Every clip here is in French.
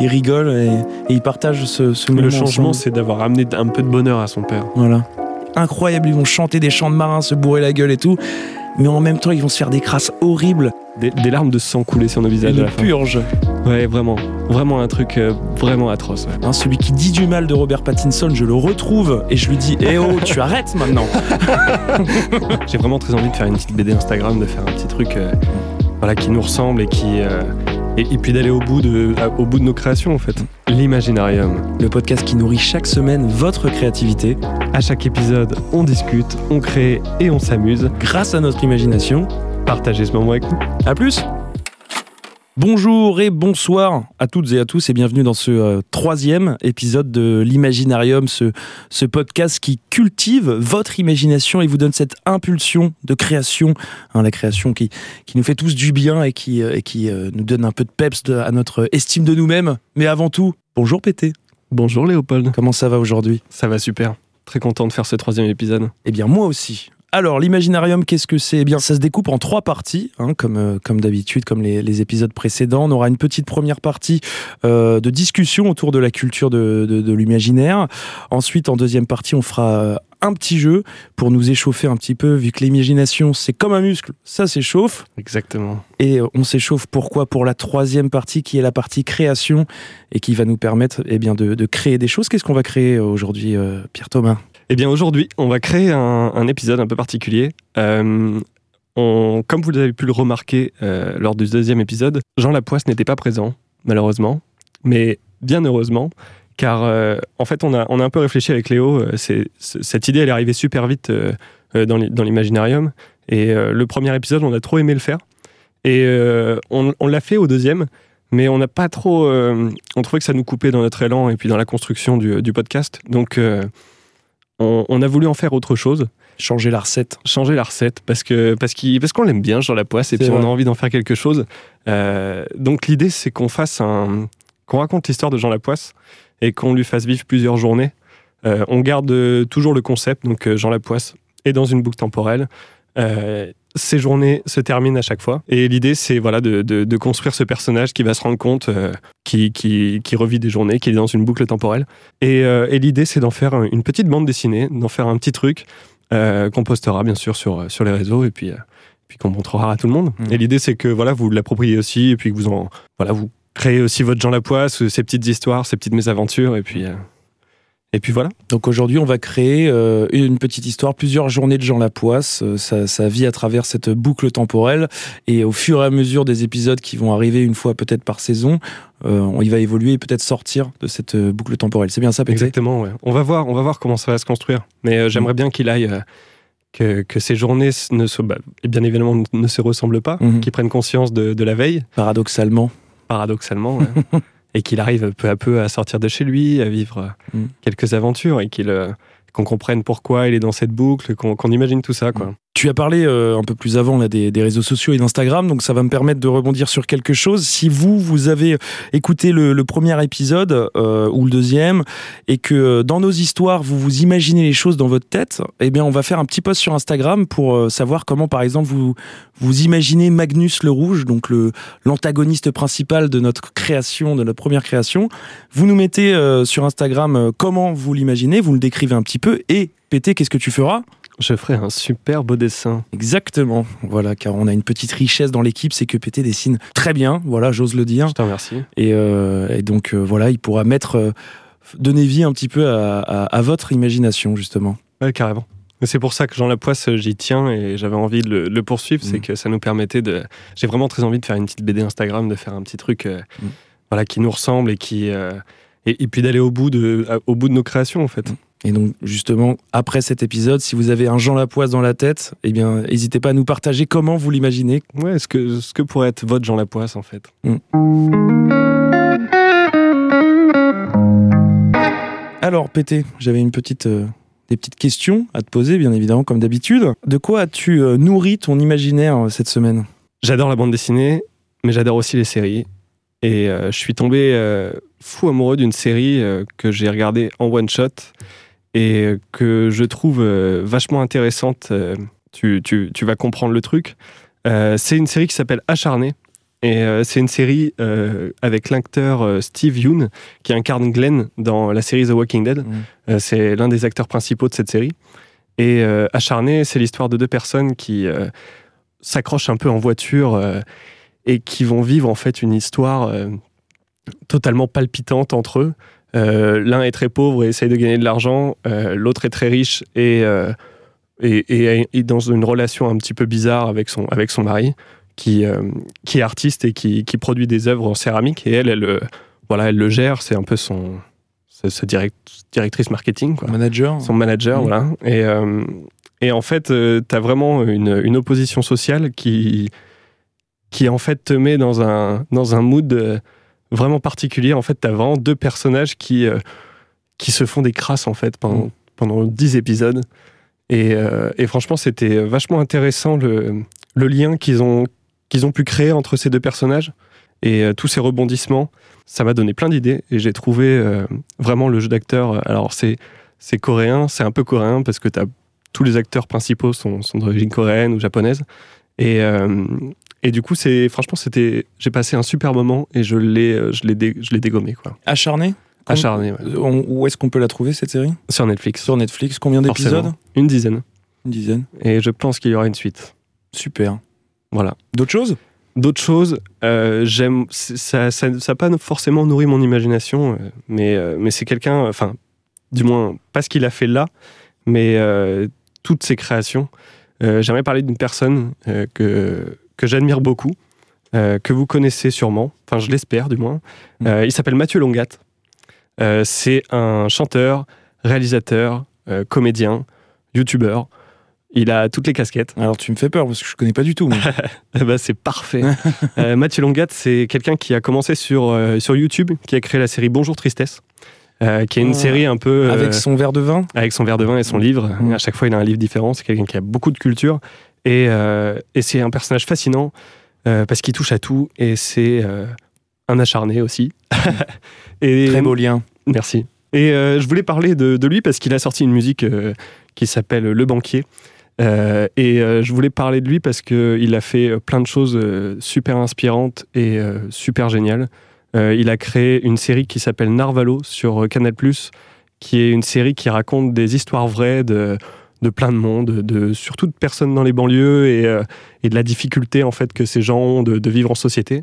ils rigolent et, et ils partagent ce, ce moment. Le changement, c'est d'avoir amené un peu de bonheur à son père. Voilà. Incroyable, ils vont chanter des chants de marins, se bourrer la gueule et tout. Mais en même temps, ils vont se faire des crasses horribles. Des, des larmes de sang coulaient sur nos visages fin. purge. Ouais, vraiment. Vraiment un truc euh, vraiment atroce. ouais. Hein, celui qui dit du mal de Robert Pattinson, je le retrouve et je lui dis Eh oh, tu arrêtes maintenant J'ai vraiment très envie de faire une petite BD Instagram, de faire un petit truc euh, voilà, qui nous ressemble et qui. euh, et, puis d'aller au, bout de- à- au bout de nos créations en fait. L'Imaginarium. Le podcast qui nourrit chaque semaine votre créativité À chaque épisode, on discute, on crée et on s'amuse. grâce à notre imagination. Partagez ce moment avec nous. À plus Bonjour et bonsoir à toutes et à tous et bienvenue dans ce euh, troisième épisode de l'Imaginarium, ce, ce podcast qui cultive votre imagination et vous donne cette impulsion de création, hein, la création qui, qui nous fait tous du bien et qui, euh, et qui euh, nous donne un peu de peps de- à notre estime de nous-mêmes. Mais avant tout, bonjour Pété, Bonjour Léopold. comment ça va aujourd'hui? Ça va super. Très content de faire ce troisième épisode. Eh bien, moi aussi. Alors, l'imaginarium, qu'est-ce que c'est? Eh bien, ça se découpe en trois parties, hein, comme, euh, comme d'habitude, comme les, les épisodes précédents. On aura une petite première partie euh, de discussion autour de la culture de, de- de l'imaginaire. Ensuite, en deuxième partie, on fera euh, un petit jeu pour nous échauffer un petit peu, vu que l'imagination, c'est comme un muscle, ça s'échauffe. Exactement. Et on s'échauffe pourquoi? Pour la troisième partie, qui est la partie création, et qui va nous permettre eh bien, de, de créer des choses. Qu'est-ce qu'on va créer aujourd'hui, euh, Pierre Thomas Eh bien aujourd'hui, on va créer un, épisode un peu particulier. Euh, comme vous avez pu le remarquer euh, lors du deuxième épisode, Jean Lapoisse n'était pas présent, malheureusement, mais bien heureusement, car euh, en fait on a, on a un peu réfléchi avec Léo, cette idée elle est arrivée super vite dans l'i- dans l'imaginarium, et le premier épisode on a trop aimé le faire, et on, l'a fait au deuxième, mais on n'a pas trop... on trouvait que ça nous coupait dans notre élan et puis dans la construction du, du podcast, donc... on, on a voulu en faire autre chose, Changer la recette. changer la recette parce que parce qu'on l'aime bien Jean Lapoisse et puis on a envie d'en faire quelque chose. Euh, donc l'idée c'est qu'on fasse un qu'on raconte l'histoire de Jean Lapoisse et qu'on lui fasse vivre plusieurs journées. Euh, on garde toujours le concept donc euh, Jean Lapoisse est dans une boucle temporelle. Euh, ces journées se terminent à chaque fois. Et l'idée, c'est voilà, de, de- de construire ce personnage qui va se rendre compte euh, qui, qui, qui revit des journées, qui est dans une boucle temporelle. Et, euh, et l'idée, c'est d'en faire une petite bande dessinée, d'en faire un petit truc qu'on postera bien sûr sur, sur les réseaux et puis, puis qu'on montrera à tout le monde. Mhm. Et l'idée, c'est que voilà, vous l'appropriez aussi et puis que vous en voilà, vous créez aussi votre Jean Lapoisse, ces petites histoires, ces petites mésaventures et puis et puis voilà. Donc aujourd'hui, on va créer euh, une petite histoire, plusieurs journées de Jean Lapoisse. Euh, ça, ça vit à travers cette boucle temporelle. Et au fur et à mesure des épisodes qui vont arriver une fois peut-être par saison, euh, on- il va évoluer et peut-être sortir de cette euh, boucle temporelle. C'est bien ça, Pété? Exactement, ouais. On va voir, on va voir comment ça va se construire. Mais euh, j'aimerais bien qu'il aille, euh, que, que ces journées ne se, bah, bien évidemment ne se ressemblent pas, Mhm. qu'il prenne conscience de, de la veille, Paradoxalement. paradoxalement, ouais. et qu'il arrive peu à peu à sortir de chez lui, à vivre euh, Mhm. quelques aventures et qu'il euh, qu'on comprenne pourquoi il est dans cette boucle, qu'on qu'on imagine tout ça, quoi. Tu as parlé euh, un peu plus avant là, des, des réseaux sociaux et d'Instagram, donc ça va me permettre de rebondir sur quelque chose. Si vous, vous avez écouté le, le premier épisode euh, ou le deuxième, et que euh, dans nos histoires, vous vous imaginez les choses dans votre tête, eh bien, on va faire un petit post sur Instagram pour euh, savoir comment, par exemple, vous vous imaginez Magnus le Rouge, donc le l'antagoniste principal de notre création, de notre première création. Vous nous mettez euh, sur Instagram comment vous l'imaginez, vous le décrivez un petit peu, et Pété, qu'est-ce que tu feras? Je ferai un super beau dessin. Exactement, voilà, car on a une petite richesse dans l'équipe, c'est que PT dessine très bien, voilà, j'ose le dire. Je te remercie. Et, euh, et donc euh, voilà, il pourra mettre, euh, donner vie un petit peu à, à- à votre imagination, justement. Ouais, carrément. C'est pour ça que Jean Lapoisse, j'y tiens et j'avais envie de le, le poursuivre. C'est Mhm. que ça nous permettait de. J'ai vraiment très envie de faire une petite BD Instagram, de faire un petit truc Mhm. voilà, qui nous ressemble et qui. et, et puis d'aller au, bout de, à- au bout de nos créations, en fait. Et donc, justement, après cet épisode, si vous avez un Jean Lapoisse dans la tête, eh bien, n'hésitez pas à nous partager comment vous l'imaginez. Ouais, ce que, ce que pourrait être votre Jean Lapoisse, en fait. Alors, PT, j'avais une petite, euh, des petites questions à te poser, bien évidemment, comme d'habitude. De quoi as-tu euh, nourri ton imaginaire euh, cette semaine? J'adore la bande dessinée, mais j'adore aussi les séries. Et je suis tombé fou amoureux d'une série que j'ai regardée en one shot et que je trouve euh, vachement intéressante. Euh, tu, tu- tu vas comprendre le truc. Euh, c'est une série qui s'appelle Acharné Et c'est une série avec l'acteur Steve Yoon qui incarne Glenn dans la série The Walking Dead. Mm. C'est l'un des acteurs principaux de cette série. Et euh, Acharné, c'est l'histoire de deux personnes qui euh, s'accrochent un peu en voiture euh, et qui vont vivre en fait une histoire totalement palpitante entre eux. Euh, L'un est très pauvre et essaye de gagner de l'argent, euh, l'autre est très riche et, euh, et, et est dans une relation un petit peu bizarre avec son, avec son mari qui, euh, qui est artiste et qui, qui produit des œuvres en céramique et elle, elle, euh, voilà, elle le gère, c'est un peu son, sa- sa direct- directrice marketing. Quoi Manager. son manager, voilà. Et, euh, et en fait, tu as vraiment une, une opposition sociale qui, qui, en fait, te met dans un, dans un mood euh, vraiment particulier. En fait, tu as vraiment deux personnages qui, euh, qui se font des crasses, en fait, pendant, Mm. pendant 10 épisodes. Et, euh, et franchement, c'était vachement intéressant le, le lien qu'ils ont, qu'ils ont pu créer entre ces deux personnages et euh, tous ces rebondissements. Ça m'a donné plein d'idées et j'ai trouvé vraiment le jeu d'acteur. Alors, c'est c'est coréen, c'est un peu coréen parce que t'as- tous les acteurs principaux sont, sont d'origine coréenne ou japonaise. Et, euh, et du coup, c'est franchement, c'était, j'ai passé un super moment et je l'ai, euh, je l'ai, dé- je l'ai dégommé quoi. Acharné Acharné, ouais. Euh, on- Où est-ce qu'on peut la trouver cette série? Sur Netflix. Sur Netflix. Combien d'épisodes? Une dizaine. Une dizaine. Et je pense qu'il y aura une suite. Super. Voilà. D'autres choses? D'autres choses, euh, j'aime, ça, ça, ça a pas forcément nourri mon imagination, mais, mais c'est quelqu'un, enfin, du moins, pas ce qu'il a fait là, mais euh, toutes ses créations. Euh, J'aimerais parler d'une personne que, que j'admire beaucoup, euh, que vous connaissez sûrement, enfin, je l'espère du moins. Mm. Euh, il s'appelle Mathieu Longat. Euh, c'est un chanteur, réalisateur, comédien, youtubeur. Il a toutes les casquettes. Alors tu me fais peur parce que je connais pas du tout. ben, c'est parfait. Mathieu Longat, c'est quelqu'un qui a commencé sur, sur YouTube, qui a créé la série Bonjour Tristesse, euh, qui est une Ah. série un peu euh, Avec son verre de vin? avec son verre de vin et son livre. Mm. À chaque fois, il a un livre différent. C'est quelqu'un qui a beaucoup de culture. Et, euh, et c'est un personnage fascinant euh, parce qu'il touche à tout et c'est euh, un acharné aussi. et, Très beau lien. Merci. Et je voulais parler de, de lui parce qu'il a sorti une musique qui s'appelle Le Banquier. Euh, et euh, je voulais parler de lui parce qu'il a fait plein de choses euh, super inspirantes et super géniales. Il a créé une série qui s'appelle Narvalo sur Canal+, qui est une série qui raconte des histoires vraies de, de plein de monde, de, surtout de personnes dans les banlieues et, euh, et de la difficulté en fait que ces gens ont de, de vivre en société.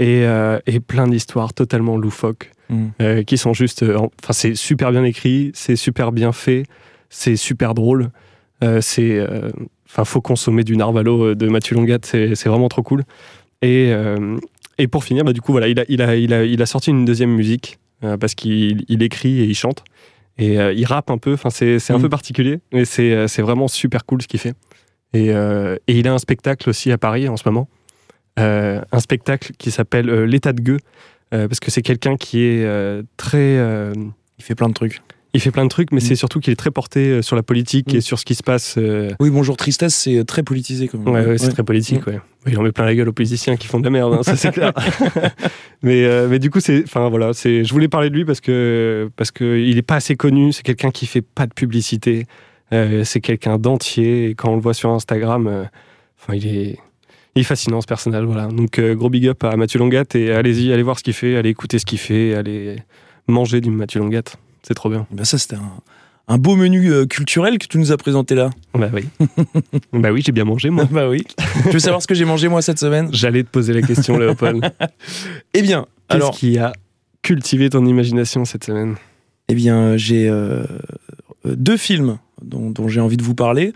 Et, euh, et plein d'histoires totalement loufoques Mm. euh, qui sont juste. en- Enfin, c'est super bien écrit, c'est super bien fait, c'est super drôle. C'est. Enfin, faut consommer du Narvalo de Mathieu Longat, c'est vraiment trop cool. Et, et pour finir, bah, du coup, voilà, il a, il a, il a, il a sorti une deuxième musique parce qu'il il écrit et il chante. Et euh, il rappe un peu, enfin, c'est c'est un Mhm. peu particulier, mais c'est euh, c'est vraiment super cool ce qu'il fait. Et, euh, et il a un spectacle aussi à Paris en ce moment. Euh, un spectacle qui s'appelle L'état de gueux, parce que c'est quelqu'un qui est très. Il fait plein de trucs. Il fait plein de trucs, mais Mm. c'est surtout qu'il est très porté euh, sur la politique Mm. et sur ce qui se passe. euh, Oui, bonjour tristesse, c'est très politisé comme. Ouais, ouais, c'est très politique, ouais. Ouais, Il en met plein la gueule aux politiciens qui font de la merde, hein, ça c'est clair. mais, euh, mais du coup, c'est, enfin voilà, c'est, je voulais parler de lui parce que parce que il est pas assez connu. C'est quelqu'un qui fait pas de publicité. Euh, c'est quelqu'un d'entier. Et quand on le voit sur Instagram, euh, enfin il est, il est fascinant ce personnage. Voilà. Donc euh, gros big up à Mathieu Longat et allez-y, allez voir ce qu'il fait, allez écouter ce qu'il fait, allez manger du Mathieu Longat. C'est trop bien. Ben ça, c'était un, un beau menu euh, culturel que tu nous as présenté là. Bah oui. bah oui, j'ai bien mangé moi. bah oui. tu veux savoir ce que j'ai mangé moi cette semaine? J'allais te poser la question, Léopold. Eh bien, Qu'est-ce alors, qui a cultivé ton imagination cette semaine? Eh bien, j'ai euh, deux films dont, dont j'ai envie de vous parler.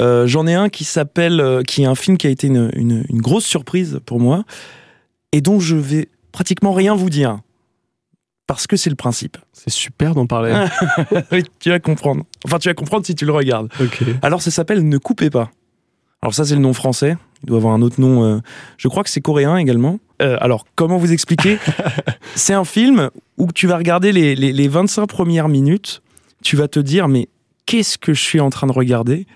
Euh, J'en ai un qui s'appelle, euh, qui est un film qui a été une, une- une grosse surprise pour moi et dont je vais pratiquement rien vous dire parce que c'est le principe. C'est super d'en parler. Oui, tu vas comprendre. Enfin, tu vas comprendre si tu le regardes. ok. Alors ça s'appelle Ne coupez pas. Alors ça c'est le nom français. Il doit avoir un autre nom. euh, je crois que c'est coréen également. Euh, alors comment vous expliquer C'est un film où tu vas regarder les, les, les 25 premières minutes. Tu vas te dire mais qu'est-ce que je suis en train de regarder?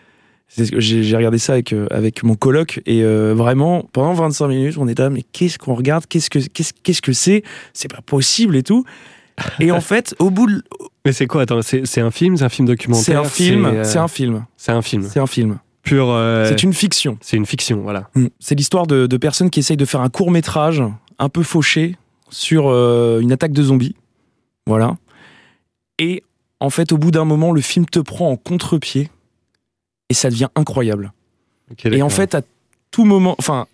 J'ai regardé ça avec, euh, avec mon coloc et euh, vraiment pendant 25 minutes on est là mais qu'est-ce qu'on regarde? Qu'est-ce que qu'est-ce qu'est-ce que c'est? C'est pas possible et tout. Et en fait au bout de- Mais c'est quoi? Attends, c'est c'est un film, c'est un film documentaire? C'est un film, euh, c'est un film, C'est un film. c'est un film. pure. euh, C'est une fiction. c'est une fiction, voilà. Mm. C'est l'histoire de, de personnes qui essayent de faire un court métrage un peu fauché sur une attaque de zombies. Voilà. Et en fait, au bout d'un moment, le film te prend en contre-pied et ça devient incroyable. Et en fait, à tout moment, enfin,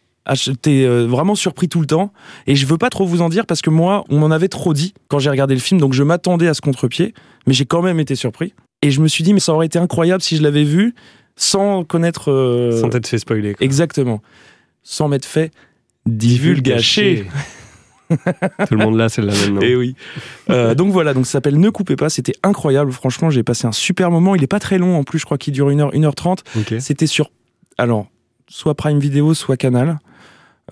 t'es euh, vraiment surpris tout le temps. Et je veux pas trop vous en dire parce que moi, on m'en avait trop dit quand j'ai regardé le film, donc je m'attendais à ce contre-pied, mais j'ai quand même été surpris. Et je me suis dit, mais ça aurait été incroyable si je l'avais vu sans connaître. euh, sans t'être fait spoiler. quoi. Exactement. Sans m'être fait divulgacher. Tout le monde là, c'est la même. non Et oui. Euh, donc voilà, donc ça s'appelle Ne coupez pas. C'était incroyable. Franchement, j'ai passé un super moment. Il est pas très long en plus. Je crois qu'il dure 1h, 1h30. Ok. C'était sur, alors, soit Prime Video, soit Canal.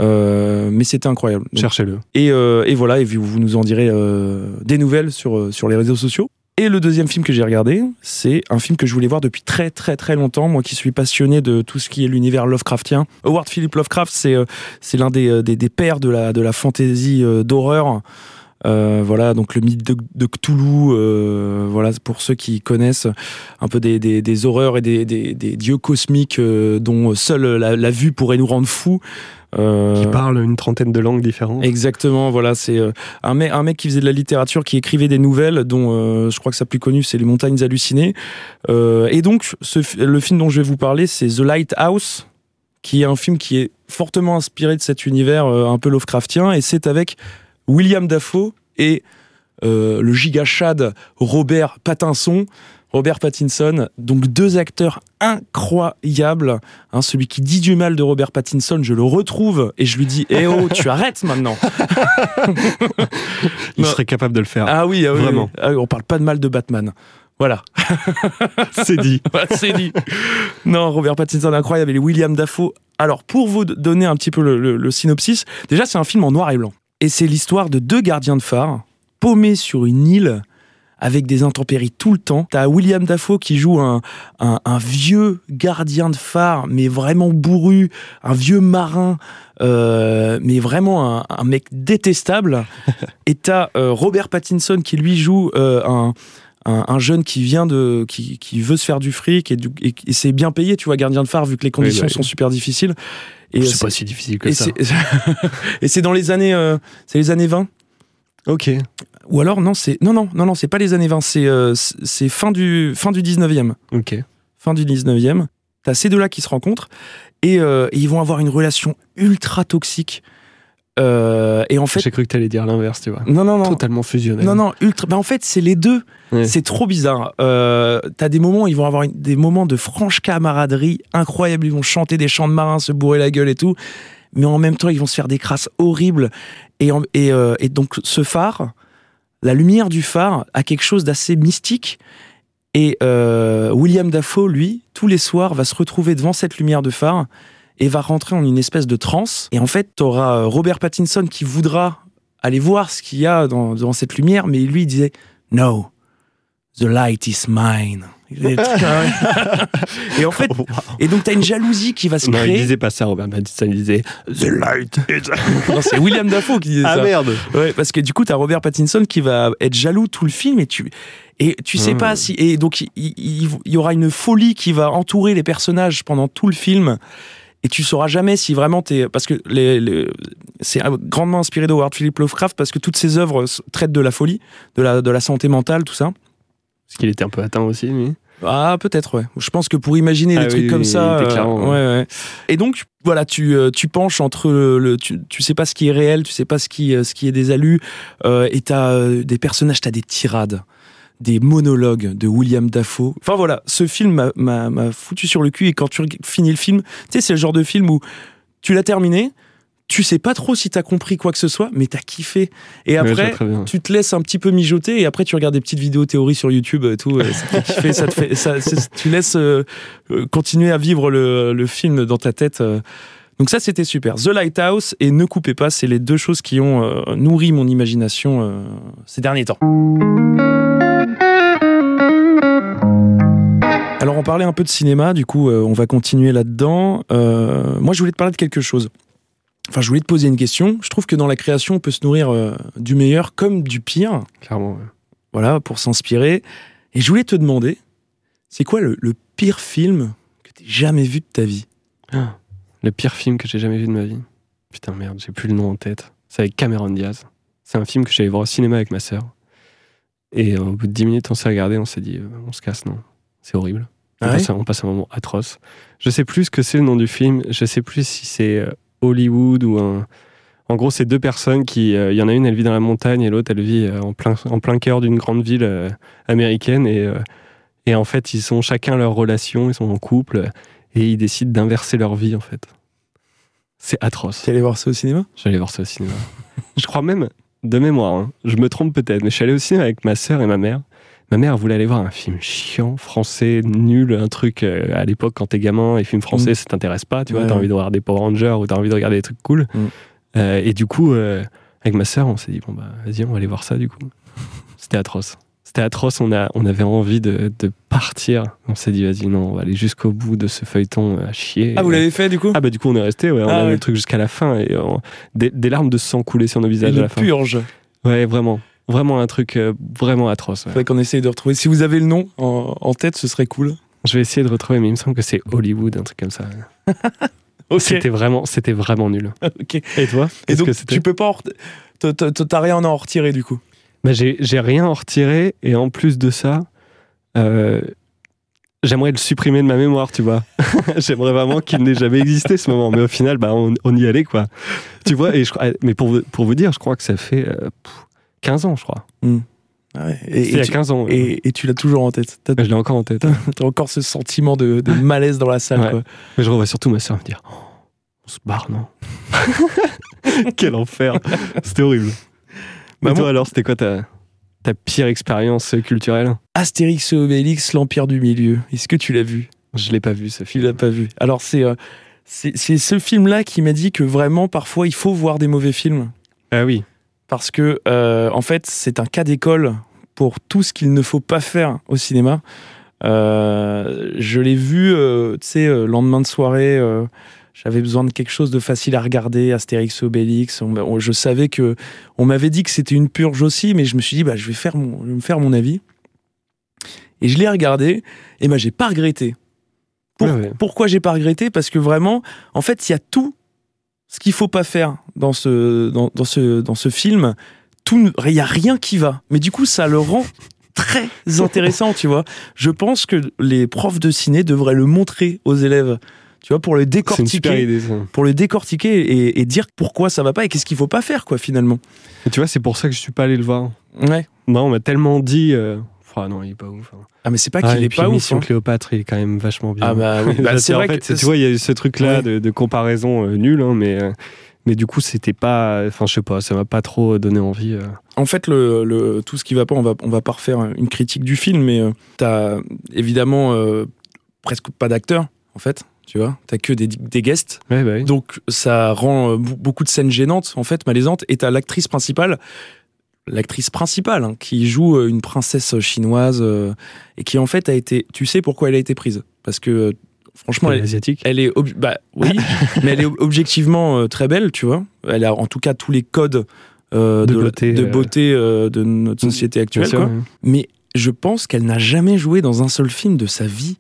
Euh, mais c'était incroyable. Cherchez-le. et, euh, et voilà, et vous, vous nous en direz euh, des nouvelles sur, sur les réseaux sociaux. Et le deuxième film que j'ai regardé, c'est un film que je voulais voir depuis très très très longtemps. Moi qui suis passionné de tout ce qui est l'univers Lovecraftien. Howard Philip Lovecraft, c'est euh, c'est l'un des, euh, des, des pères de la, de la fantasy euh, d'horreur. Euh, voilà, donc le mythe de, de Cthulhu, euh, voilà, pour ceux qui connaissent un peu des, des, des horreurs et des, des, des dieux cosmiques euh, dont seule la, la vue pourrait nous rendre fous. Euh, Qui parle une trentaine de langues différentes. Exactement, voilà, c'est euh, un, mec, un mec qui faisait de la littérature, qui écrivait des nouvelles, dont euh, je crois que sa plus connue, c'est Les Montagnes Hallucinées. Euh, et donc, ce le film dont je vais vous parler, c'est The Lighthouse, qui est un film qui est fortement inspiré de cet univers euh, un peu Lovecraftien, et c'est avec William Dafoe et euh, le giga chad Robert Pattinson. Robert Pattinson, donc deux acteurs incroyables. Hein, celui qui dit du mal de Robert Pattinson, je le retrouve et je lui dis Eh oh, tu arrêtes maintenant Il Non. serait capable de le faire. Ah oui, ah oui, Vraiment. oui. Ah on parle pas de mal de Batman. Voilà, c'est dit. c'est dit. Non, Robert Pattinson incroyable et William Dafoe. Alors, pour vous donner un petit peu le, le- le synopsis, déjà, c'est un film en noir et blanc. Et c'est l'histoire de deux gardiens de phare paumés sur une île avec des intempéries tout le temps. T'as William Dafoe qui joue un, un- un vieux gardien de phare, mais vraiment bourru, un vieux marin, euh, mais vraiment un, un mec détestable. Et t'as euh, Robert Pattinson qui lui joue euh, un, un, un jeune qui vient de, qui, qui veut se faire du fric et, du- et, et c'est bien payé, tu vois, gardien de phare, vu que les conditions bah sont super difficiles. Et C'est pas si difficile que et ça. et c'est dans les années, euh, c'est les années 20. Ok. Ou alors non, c'est non non non non, c'est pas les années 20, c'est euh, c'est fin du fin du 19e, Ok. fin du 19e. T'as ces deux-là qui se rencontrent et, euh, et ils vont avoir une relation ultra toxique. Euh, et en fait, J'ai cru que t'allais dire l'inverse, tu vois. non non non, Totalement fusionnel. non non, ultra. Bah en fait, c'est les deux. Ouais. C'est trop bizarre. Euh, T'as des moments, ils vont avoir une- des moments de franche camaraderie incroyables. Ils vont chanter des chants de marins, se bourrer la gueule et tout. Mais en même temps, ils vont se faire des crasses horribles. Et, en- et, euh, et donc, ce phare, la lumière du phare a quelque chose d'assez mystique. Et euh, William Dafoe, lui, tous les soirs, va se retrouver devant cette lumière de phare et va rentrer en une espèce de transe. Et en fait, tu auras Robert Pattinson qui voudra aller voir ce qu'il y a dans, dans cette lumière, mais lui, il disait No, the light is mine. Des trucs, hein. et en fait, et donc tu as une jalousie qui va se Non, il créer. disait pas ça, Robert Pattinson. Il disait The light is. Non, c'est William Dafoe qui disait ah ça. merde. Ouais, parce que du coup, tu as Robert Pattinson qui va être jaloux tout le film et tu et tu sais Mmh. pas si et donc il, il- il y aura une folie qui va entourer les personnages pendant tout le film et tu sauras jamais si vraiment t'es parce que les, les- c'est grandement inspiré de Howard Philip Lovecraft parce que toutes ses œuvres traitent de la folie, de la de la santé mentale, tout ça. Parce qu'il était un peu atteint aussi, lui. Ah, peut-être, ouais. Je pense que pour imaginer Ah des trucs oui, comme oui, ça. euh, ouais, ouais. Et donc, voilà, tu, euh, tu penches entre le. le- tu, tu sais pas ce qui est réel, tu sais pas ce qui, euh, ce qui est des alus. euh, et t'as des personnages, t'as des tirades, des monologues de William Dafoe. Enfin voilà, ce film m'a- foutu sur le cul. Et quand tu finis le film, tu sais, c'est le genre de film où tu l'as terminé, tu sais pas trop si t'as compris quoi que ce soit, mais t'as kiffé. Et après, tu te laisses un petit peu mijoter et après tu regardes des petites vidéos théories sur YouTube et tout. et ça te fait kiffer, ça te fait, ça- tu laisses euh, euh, continuer à vivre le, le film dans ta tête. euh. Donc ça c'était super. The Lighthouse et Ne coupez pas, c'est les deux choses qui ont euh, nourri mon imagination euh, ces derniers temps. Alors on parlait un peu de cinéma, du coup euh, on va continuer là-dedans. Euh, moi je voulais te parler de quelque chose. Enfin je voulais te poser une question. Je trouve que dans la création on peut se nourrir euh, du meilleur comme du pire Clairement. ouais. voilà, pour s'inspirer. Et je voulais te demander, c'est quoi le, le pire film que t'es jamais vu de ta vie? Le pire film que j'ai jamais vu de ma vie. Putain, merde, j'ai plus le nom en tête. C'est avec Cameron Diaz. C'est un film que j'allais voir au cinéma avec ma sœur. Et euh, au bout de 10 minutes, on s'est regardé, on s'est dit, euh, on se casse, non. C'est horrible. On, Ah ouais? passe, un- on passe un moment atroce. Je sais plus ce que c'est le nom du film. Je sais plus si c'est Hollywood ou un. En gros, c'est deux personnes qui. euh, Il y en a une, elle vit dans la montagne et l'autre, elle vit euh, en plein, en plein cœur d'une grande ville euh, américaine. Et, et en fait, ils sont chacun leur relation, ils sont en couple et ils décident d'inverser leur vie, en fait. C'est atroce. T'es allé voir ça au cinéma? J'allais voir ça au cinéma. je crois même, de mémoire, hein, je me trompe peut-être, mais je suis allé au cinéma avec ma sœur et ma mère. Ma mère voulait aller voir un film chiant, français, nul, un truc euh, à l'époque quand t'es gamin, les films français Mm. ça t'intéresse pas, tu vois, Ouais, t'as ouais. envie de voir des Power Rangers ou t'as envie de regarder des trucs cool. Mm. Euh, et du coup, euh, avec ma sœur, on s'est dit, bon bah vas-y, on va aller voir ça du coup. C'était atroce. C'était atroce, on, a, on avait envie de, de partir. On s'est dit, vas-y, non, on va aller jusqu'au bout de ce feuilleton à chier. Ah, vous l'avez fait du coup? Ah bah du coup on est resté, ouais, on Ah a vu ouais. le truc jusqu'à la fin et on- des, des larmes de sang coulaient sur nos visages à Une la fin. purge. Ouais, vraiment, vraiment un truc euh, vraiment atroce. ouais. Faudrait qu'on essaye de retrouver. Si vous avez le nom en, en tête, ce serait cool. Je vais essayer de retrouver, mais il me semble que c'est Hollywood, un truc comme ça. Ok. C'était vraiment, c'était vraiment nul. ok. Et toi Et donc, que tu peux pas t'as- rien à en retirer du coup? Bah, j'ai, rien à en retirer et en plus de ça, euh, j'aimerais le supprimer de ma mémoire, tu vois. j'aimerais vraiment qu'il n'ait jamais existé ce moment, mais au final, bah, on, on y allait quoi. Tu vois, et je, crois- mais pour, vous- pour vous dire, je crois que ça fait euh, pff, 15 ans, je crois. Ah ouais. Et, il y a tu, 15 ans. ouais. et- et tu l'as toujours en tête. Bah, je l'ai encore en tête. t'as encore ce sentiment de, de malaise dans la salle. Ouais. Quoi. Mais je revois surtout ma soeur me dire Oh, on se barre, non Quel enfer C'était horrible. Bah, Mais toi moi- alors, c'était quoi ta, ta pire expérience culturelle? Astérix et Obélix, l'Empire du Milieu. Est-ce que tu l'as vu? Je l'ai pas vu ce Tu film. l'as pas vu. Alors c'est euh, c'est c'est ce film-là qui m'a dit que vraiment parfois il faut voir des mauvais films Ah oui. Parce que euh, en fait c'est un cas d'école pour tout ce qu'il ne faut pas faire au cinéma. Euh, je l'ai vu, euh, tu sais, lendemain de soirée. j'avais besoin de quelque chose de facile à regarder, Astérix Obélix. On- on- je savais que on m'avait dit que c'était une purge aussi, mais je me suis dit bah je vais faire mon, je vais me faire mon avis. Et je l'ai regardé et bah j'ai pas regretté. Pour- Ouais, ouais. Pourquoi j'ai pas regretté? Parce que vraiment, en fait, il y a tout ce qu'il faut pas faire dans ce, dans, dans ce, dans ce film. Il y a rien qui va. Mais du coup, ça le rend très intéressant, tu vois. Je pense que les profs de ciné devraient le montrer aux élèves, tu vois, pour le décortiquer, idée pour le décortiquer et, et dire pourquoi ça va pas et qu'est-ce qu'il faut pas faire, quoi, finalement. Et tu vois, c'est pour ça que je suis pas allé le voir. Ouais. Moi, on m'a tellement dit. euh, Ah non, il est pas ouf. hein. Ah, mais c'est pas Ah, qu'il est puis pas ouf. Mission hein. Cléopâtre, il est quand même vachement bien. Ah bah oui, bah, c'est en vrai fait, que tu vois, il y a eu ce truc-là Ouais. de, de comparaison euh, nulle, hein, mais, euh, mais du coup, c'était pas. Enfin, je sais pas, ça m'a pas trop donné envie. euh. En fait, le, le- tout ce qui va pas, on va, on va pas refaire une critique du film, mais euh, t'as évidemment euh, presque pas d'acteurs, en fait, tu vois. T'as que des, des guests. Ouais, bah oui. Donc, ça rend euh, beaucoup de scènes gênantes, en fait, malaisantes. Et t'as l'actrice principale, l'actrice principale, hein, qui joue euh, une princesse chinoise euh, et qui, en fait, a été. Tu sais pourquoi elle a été prise? Parce que, euh, franchement, Elle asiatique. elle est ob- bah oui mais elle est ob- objectivement euh, très belle tu vois elle a en tout cas tous les codes euh, De de, beauté, de beauté, de notre société actuelle sûr, quoi. ouais. mais je pense qu'elle n'a jamais joué dans un seul film de sa vie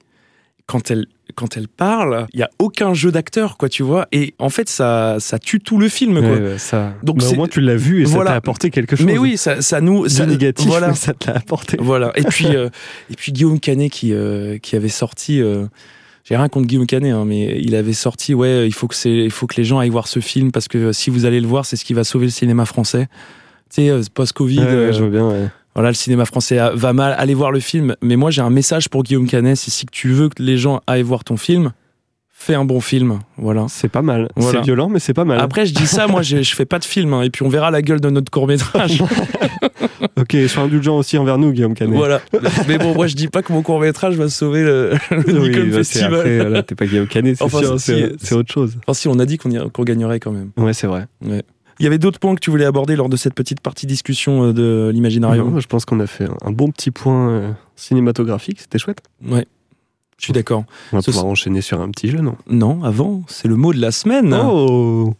quand elle quand elle parle il y a aucun jeu d'acteur quoi tu vois et en fait ça ça tue tout le film quoi Ouais, ouais, ça. Donc au moins tu l'as vu et Voilà. ça t'a apporté quelque chose. mais oui ça, ça nous ça, négatif, voilà mais ça te l'a apporté. voilà et puis euh, et puis Guillaume Canet qui euh, qui avait sorti euh, j'ai rien contre Guillaume Canet hein, mais il avait sorti ouais il faut que c'est il faut que les gens aillent voir ce film parce que euh, si vous allez le voir c'est ce qui va sauver le cinéma français tu sais euh, post Covid Ouais, ouais, je vois bien. Voilà le cinéma français va mal allez voir le film mais moi j'ai un message pour Guillaume Canet si tu veux que les gens aillent voir ton film fais un bon film voilà C'est pas mal. Voilà. C'est violent, mais c'est pas mal. après je dis ça moi je je fais pas de film hein, et puis on verra la gueule de notre court métrage Ok, sois indulgent aussi envers nous, Guillaume Canet. voilà mais bon moi je dis pas que mon court métrage va sauver le, le Oui, Nikon bah, Festival après, là, t'es pas Guillaume Canet, c'est Enfin, sûr, c'est autre chose. Enfin, si, on a dit qu'on y- qu'on gagnerait quand même. Ouais, c'est vrai. Il y avait d'autres points que tu voulais aborder lors de cette petite partie discussion euh, de l'Imaginarium. Je pense qu'on a fait un- bon petit point euh, cinématographique, c'était chouette. Ouais, je suis d'accord. On va Ce- pouvoir enchaîner sur un petit jeu, non Non, avant, c'est le mot de la semaine. Oh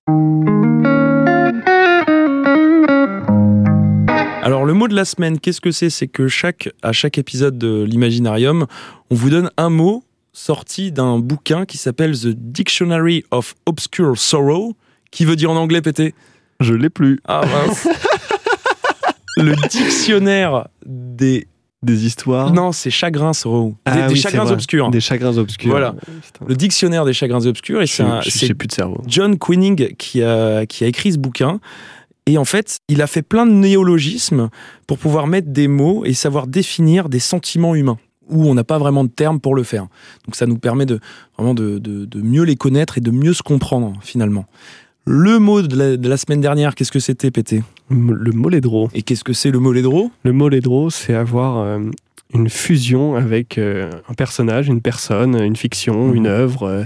Alors, le mot de la semaine, qu'est-ce que c'est? C'est que chaque, à chaque épisode de l'Imaginarium, on vous donne un mot sorti d'un bouquin qui s'appelle The Dictionary of Obscure Sorrow, qui veut dire en anglais, pété Je l'ai plus. Ah mince Le dictionnaire des... Des histoires. Non, c'est chagrins. Des, Ah des oui, chagrins obscurs. Des chagrins obscurs. Voilà. Putain. Le dictionnaire des chagrins obscurs, et c'est plus de cerveau. John Quinning qui a, qui a écrit ce bouquin. Et en fait, il a fait plein de néologismes pour pouvoir mettre des mots et savoir définir des sentiments humains où on n'a pas vraiment de terme pour le faire. Donc ça nous permet de vraiment de, de- de mieux les connaître et de mieux se comprendre finalement. Le mot de la, de la semaine dernière, qu'est-ce que c'était, Pété Le molédro. Et qu'est-ce que c'est le molédro Le molédro, c'est avoir euh, une fusion avec euh, un personnage, une personne, une fiction, Mhm. une œuvre. euh,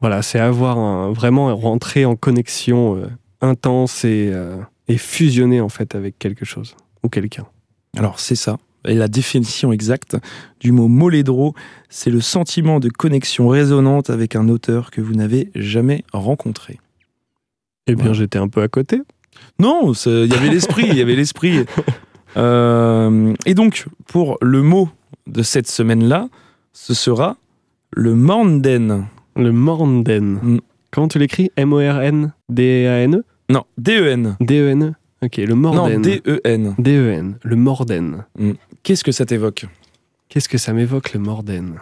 voilà, c'est avoir un- vraiment rentrer en connexion intense et, et fusionner en fait avec quelque chose ou quelqu'un. Alors c'est ça. Et la définition exacte du mot molédro, c'est le sentiment de connexion résonante avec un auteur que vous n'avez jamais rencontré. Eh bien, j'étais un peu à côté. Non, il y avait l'esprit, il y avait l'esprit. Euh, et donc, pour le mot de cette semaine-là, ce sera le Morden. Le Morden. Mm. Comment tu l'écris? M-O-R-N-D-A-N-E Non, D-E-N. D-E-N-E Ok, le Non, Morden. D-E-N. D-E-N. Le Morden. Qu'est-ce que ça t'évoque? Qu'est-ce que ça m'évoque, le Morden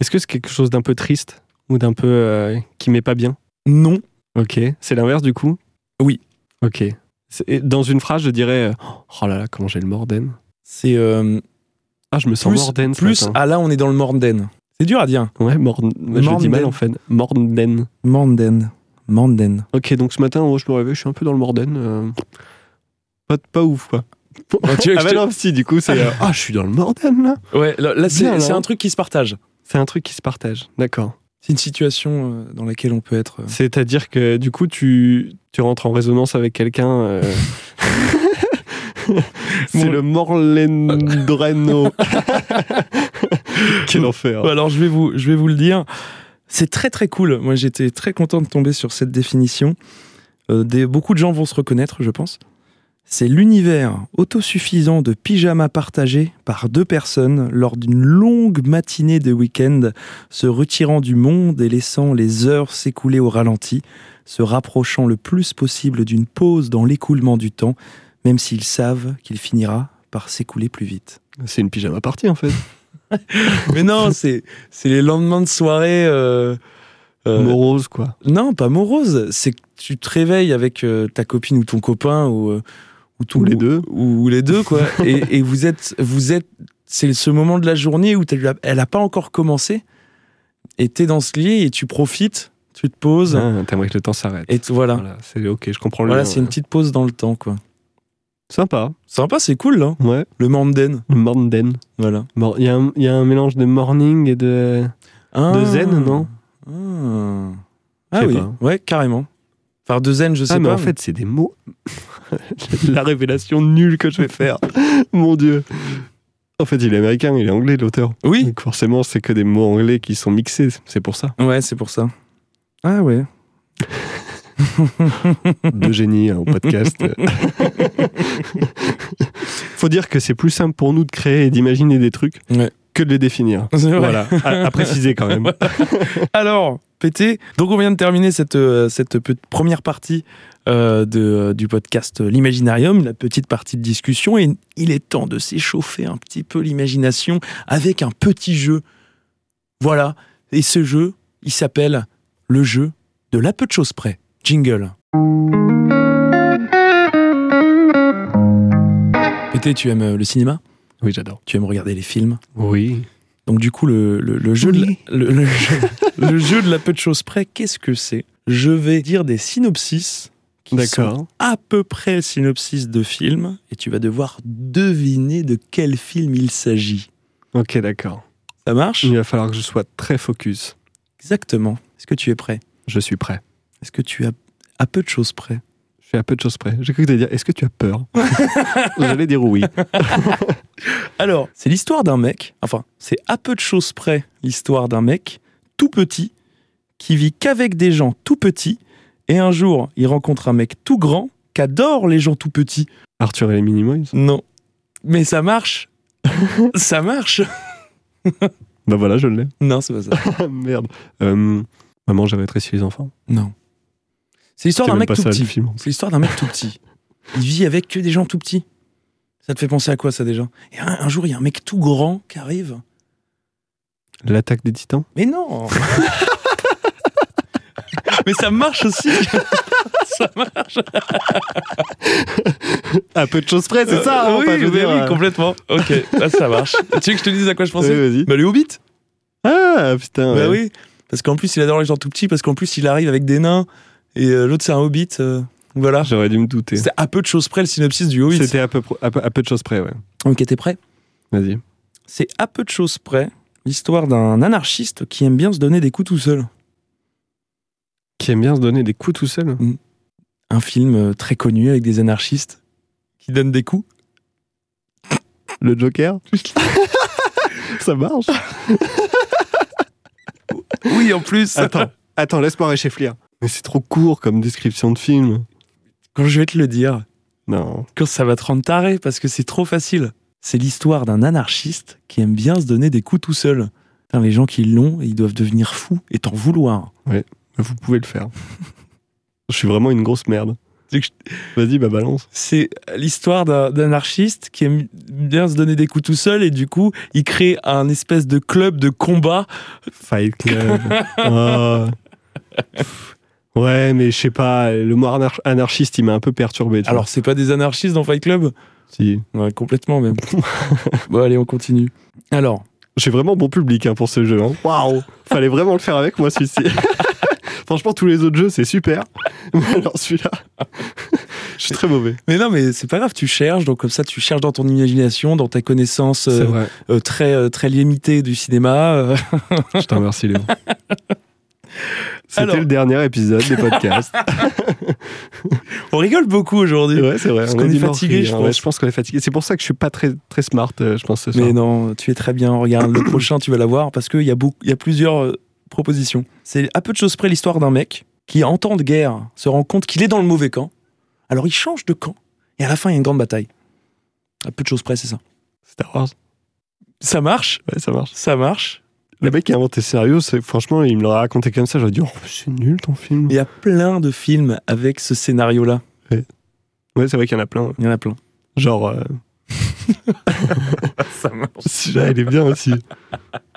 Est-ce que c'est quelque chose d'un peu triste Ou d'un peu. euh, qui m'est pas bien? Non. Ok. C'est l'inverse du coup? Oui. Ok. Dans une phrase, je dirais euh, Oh là là, comment j'ai le Morden? C'est euh, Ah, je me sens plus, Morden ce plus matin. ah là, on est dans le Morden. C'est dur à dire. Ouais, Morden. Je le dis Morden. mal en fait. Morden. Morden. Morden. Ok, donc ce matin, oh, je me réveille, je suis un peu dans le Morden. euh, Pas, pas ouf quoi. Bah, tu ah bah te- non, si, du coup, c'est. euh, Ah, je suis dans le Morden là Ouais, là, là, c'est là. un truc qui se partage. C'est un truc qui se partage. D'accord. C'est une situation euh, dans laquelle on peut être. euh, C'est-à-dire que du coup, tu, tu rentres en résonance avec quelqu'un. euh, C'est le Morlendreno. Quel enfer. Alors je vais vous, je vais vous le dire. C'est très très cool. Moi j'étais très content de tomber sur cette définition. Euh, des, beaucoup de gens vont se reconnaître, je pense. C'est l'univers autosuffisant de pyjama partagé par deux personnes lors d'une longue matinée de week-end, se retirant du monde et laissant les heures s'écouler au ralenti, se rapprochant le plus possible d'une pause dans l'écoulement du temps, même s'ils savent qu'il finira par s'écouler plus vite. C'est une pyjama party en fait. Mais non, c'est c'est les lendemains de soirée. euh, euh, Morose quoi. non, pas morose. C'est que tu te réveilles avec euh, ta copine ou ton copain ou ou, Ou les deux. ou, ou les deux quoi. et, et vous êtes vous êtes c'est ce moment de la journée où elle a pas encore commencé et t'es dans ce lit et tu profites, tu te poses Ah, T'aimerais que le temps s'arrête. et voilà. Voilà, c'est ok, je comprends le Voilà, c'est une petite pause dans le temps quoi. Sympa. Sympa, c'est cool là. Ouais. Le Manden, Le Morden. voilà. Il y, a un- il y a un mélange de morning et de. Ah. zen, non? Ah, Ah oui, pas. ouais, carrément. Enfin, de zen, je sais Ah, mais pas. en fait, c'est des mots. La révélation nulle que je vais faire. Mon Dieu. En fait, il est américain, il est anglais, l'auteur. oui, Donc forcément, c'est que des mots anglais qui sont mixés. C'est pour ça. ouais, c'est pour ça. Ah ouais. De génie hein, au podcast. Faut dire que c'est plus simple pour nous de créer et d'imaginer des trucs Ouais. que de les définir. Voilà, à, à préciser quand même. Alors, pété. Donc, on vient de terminer cette, euh, cette première partie euh, de, euh, du podcast L'Imaginarium, la petite partie de discussion. Et il est temps de s'échauffer un petit peu l'imagination avec un petit jeu. Voilà. Et ce jeu, il s'appelle le jeu de la peu de choses près. Jingle. Pété, tu aimes le cinéma? Oui, j'adore. Tu aimes regarder les films? Oui. Donc du coup, le, le- le jeu, de la, le, jeu, le jeu de la peu de choses près, qu'est-ce que c'est? Je vais dire des synopsis qui sont D'accord. à peu près synopsis de films, et tu vas devoir deviner de quel film il s'agit. Ok, d'accord. Ça marche? Il va falloir que je sois très focus. Exactement. Est-ce que tu es prêt? Je suis prêt. Est-ce que tu as à peu de choses près? Suis à peu de choses près. J'ai cru que tu allais dire Est-ce que tu as peur J'allais dire oui. Alors, c'est l'histoire d'un mec, enfin, c'est à peu de choses près l'histoire d'un mec tout petit qui vit qu'avec des gens tout petits et un jour, il rencontre un mec tout grand qui adore les gens tout petits. Arthur et les Minimoys Non. Mais ça marche. ça marche. Bah voilà, je l'ai. Non, c'est pas ça. Merde. Euh, maman, j'avais rétréci les enfants. Non. C'est l'histoire d'un mec pas tout petit. C'est l'histoire d'un mec tout petit. Il vit avec que des gens tout petits. Ça te fait penser à quoi ça déjà? Et un, un jour, il y a un mec tout grand qui arrive. L'attaque des titans? Mais non Mais ça marche aussi Ça marche À peu de choses près, c'est ça Euh, hein, Oui, enfin, je veux oui, dire, oui, euh, complètement. Ok, là, ça marche. tu veux que je te dise à quoi je pensais? Oui, vas-y. Bah, le Hobbit Ah, putain. Bah ouais. oui, parce qu'en plus, il adore les gens tout petits, parce qu'en plus, il arrive avec des nains, et euh, l'autre, c'est un Hobbit. euh, voilà. J'aurais dû me douter. C'est à peu de choses près le synopsis du Hobbit. C'était à peu, pro- à, peu, à peu de choses près, ouais. Ok, t'es prêt? Vas-y. C'est à peu de choses près l'histoire d'un anarchiste qui aime bien se donner des coups tout seul. Qui aime bien se donner des coups tout seul? Un film euh, très connu avec des anarchistes qui donnent des coups. Le Joker? Ça marche. Oui, en plus. Attends, attends, laisse-moi réfléchir. Mais c'est trop court comme description de film. Quand je vais te le dire, Non. quand ça va te rendre taré parce que c'est trop facile. C'est l'histoire d'un anarchiste qui aime bien se donner des coups tout seul. Putain, les gens qui l'ont, ils doivent devenir fous et t'en vouloir. Vous pouvez le faire. Je suis vraiment une grosse merde. Vas-y, bah balance. C'est l'histoire d'un anarchiste qui aime bien se donner des coups tout seul et du coup, il crée un espèce de club de combat. Fight Club. Ah. Ouais, mais je sais pas, le mot anar- anarchiste, il m'a un peu perturbé. tu Alors, c'est pas des anarchistes dans Fight Club? Si. Ouais, complètement même. bon, allez, on continue. Alors, J'ai vraiment bon public hein, pour ce jeu. hein. Waouh Fallait vraiment le faire avec moi, celui-ci. Franchement, tous les autres jeux, c'est super. Mais alors, celui-là, je suis très mauvais. mais non, mais c'est pas grave, tu cherches, donc comme ça, tu cherches dans ton imagination, dans ta connaissance euh, euh, très, euh, très limitée du cinéma. euh. Je te remercie, Léo. C'était Alors. le dernier épisode des podcasts. On rigole beaucoup aujourd'hui. ouais, c'est vrai. Parce on qu'on a est fatigué, je pense. Ouais, je pense qu'on est fatigué. C'est pour ça que je suis pas très, très smart, euh, je pense, ce soir. Mais non, tu es très bien. Regarde, le prochain, tu vas l'avoir parce qu'il y, a beaucoup- il y a plusieurs euh, propositions. C'est à peu de choses près l'histoire d'un mec qui, en temps de guerre, se rend compte qu'il est dans le mauvais camp. Alors il change de camp et à la fin, il y a une grande bataille. À peu de choses près, c'est ça. Star Wars. Ça marche, Ouais, ça marche. ça marche. Le mec qui a inventé c'est franchement, il me l'aurait raconté comme ça. J'aurais dit, oh, c'est nul ton film. Il y a plein de films avec ce scénario-là. Ouais, c'est vrai qu'il y en a plein. Il y en a plein. Genre, euh, Ça marche. celui-là, il est bien aussi.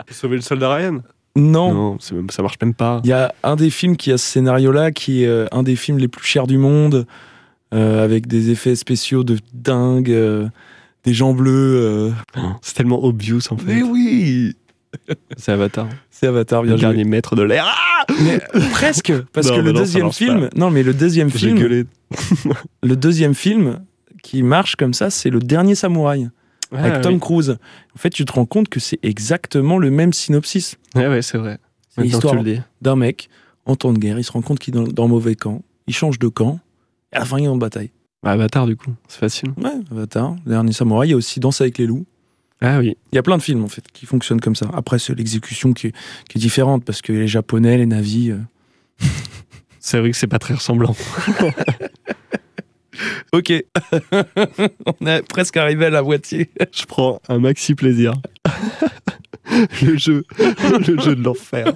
Sauver le soldat Ryan? Non. Non, même- ça marche même pas. Il y a un des films qui a ce scénario-là, qui est euh, un des films les plus chers du monde, euh, avec des effets spéciaux de dingue, euh, des gens bleus. euh. C'est tellement obvious en fait. Mais oui C'est Avatar. C'est Avatar, bien Le joué. dernier maître de l'air. Ah Mais presque, parce Non, que le non, deuxième film, non mais le deuxième J'ai film, gueulé. le deuxième film qui marche comme ça, c'est le dernier samouraï avec Ah, Tom oui. Cruise. En fait, tu te rends compte que c'est exactement le même synopsis. Ouais, ouais, c'est vrai. C'est l'histoire d'un mec en temps de guerre, il se rend compte qu'il est dans, dans le mauvais camp, il change de camp, et à la fin il est en bataille. Avatar, du coup, c'est facile. Ouais, Avatar, le dernier samouraï, il y a aussi Danse avec les loups. Ah oui. Il y a plein de films en fait qui fonctionnent comme ça. Après, c'est l'exécution qui, est- qui est différente parce que les Japonais, les navis. euh, C'est vrai que c'est pas très ressemblant. Ok, on est presque arrivé à la moitié. Je prends un maxi plaisir. le jeu. le jeu de l'enfer.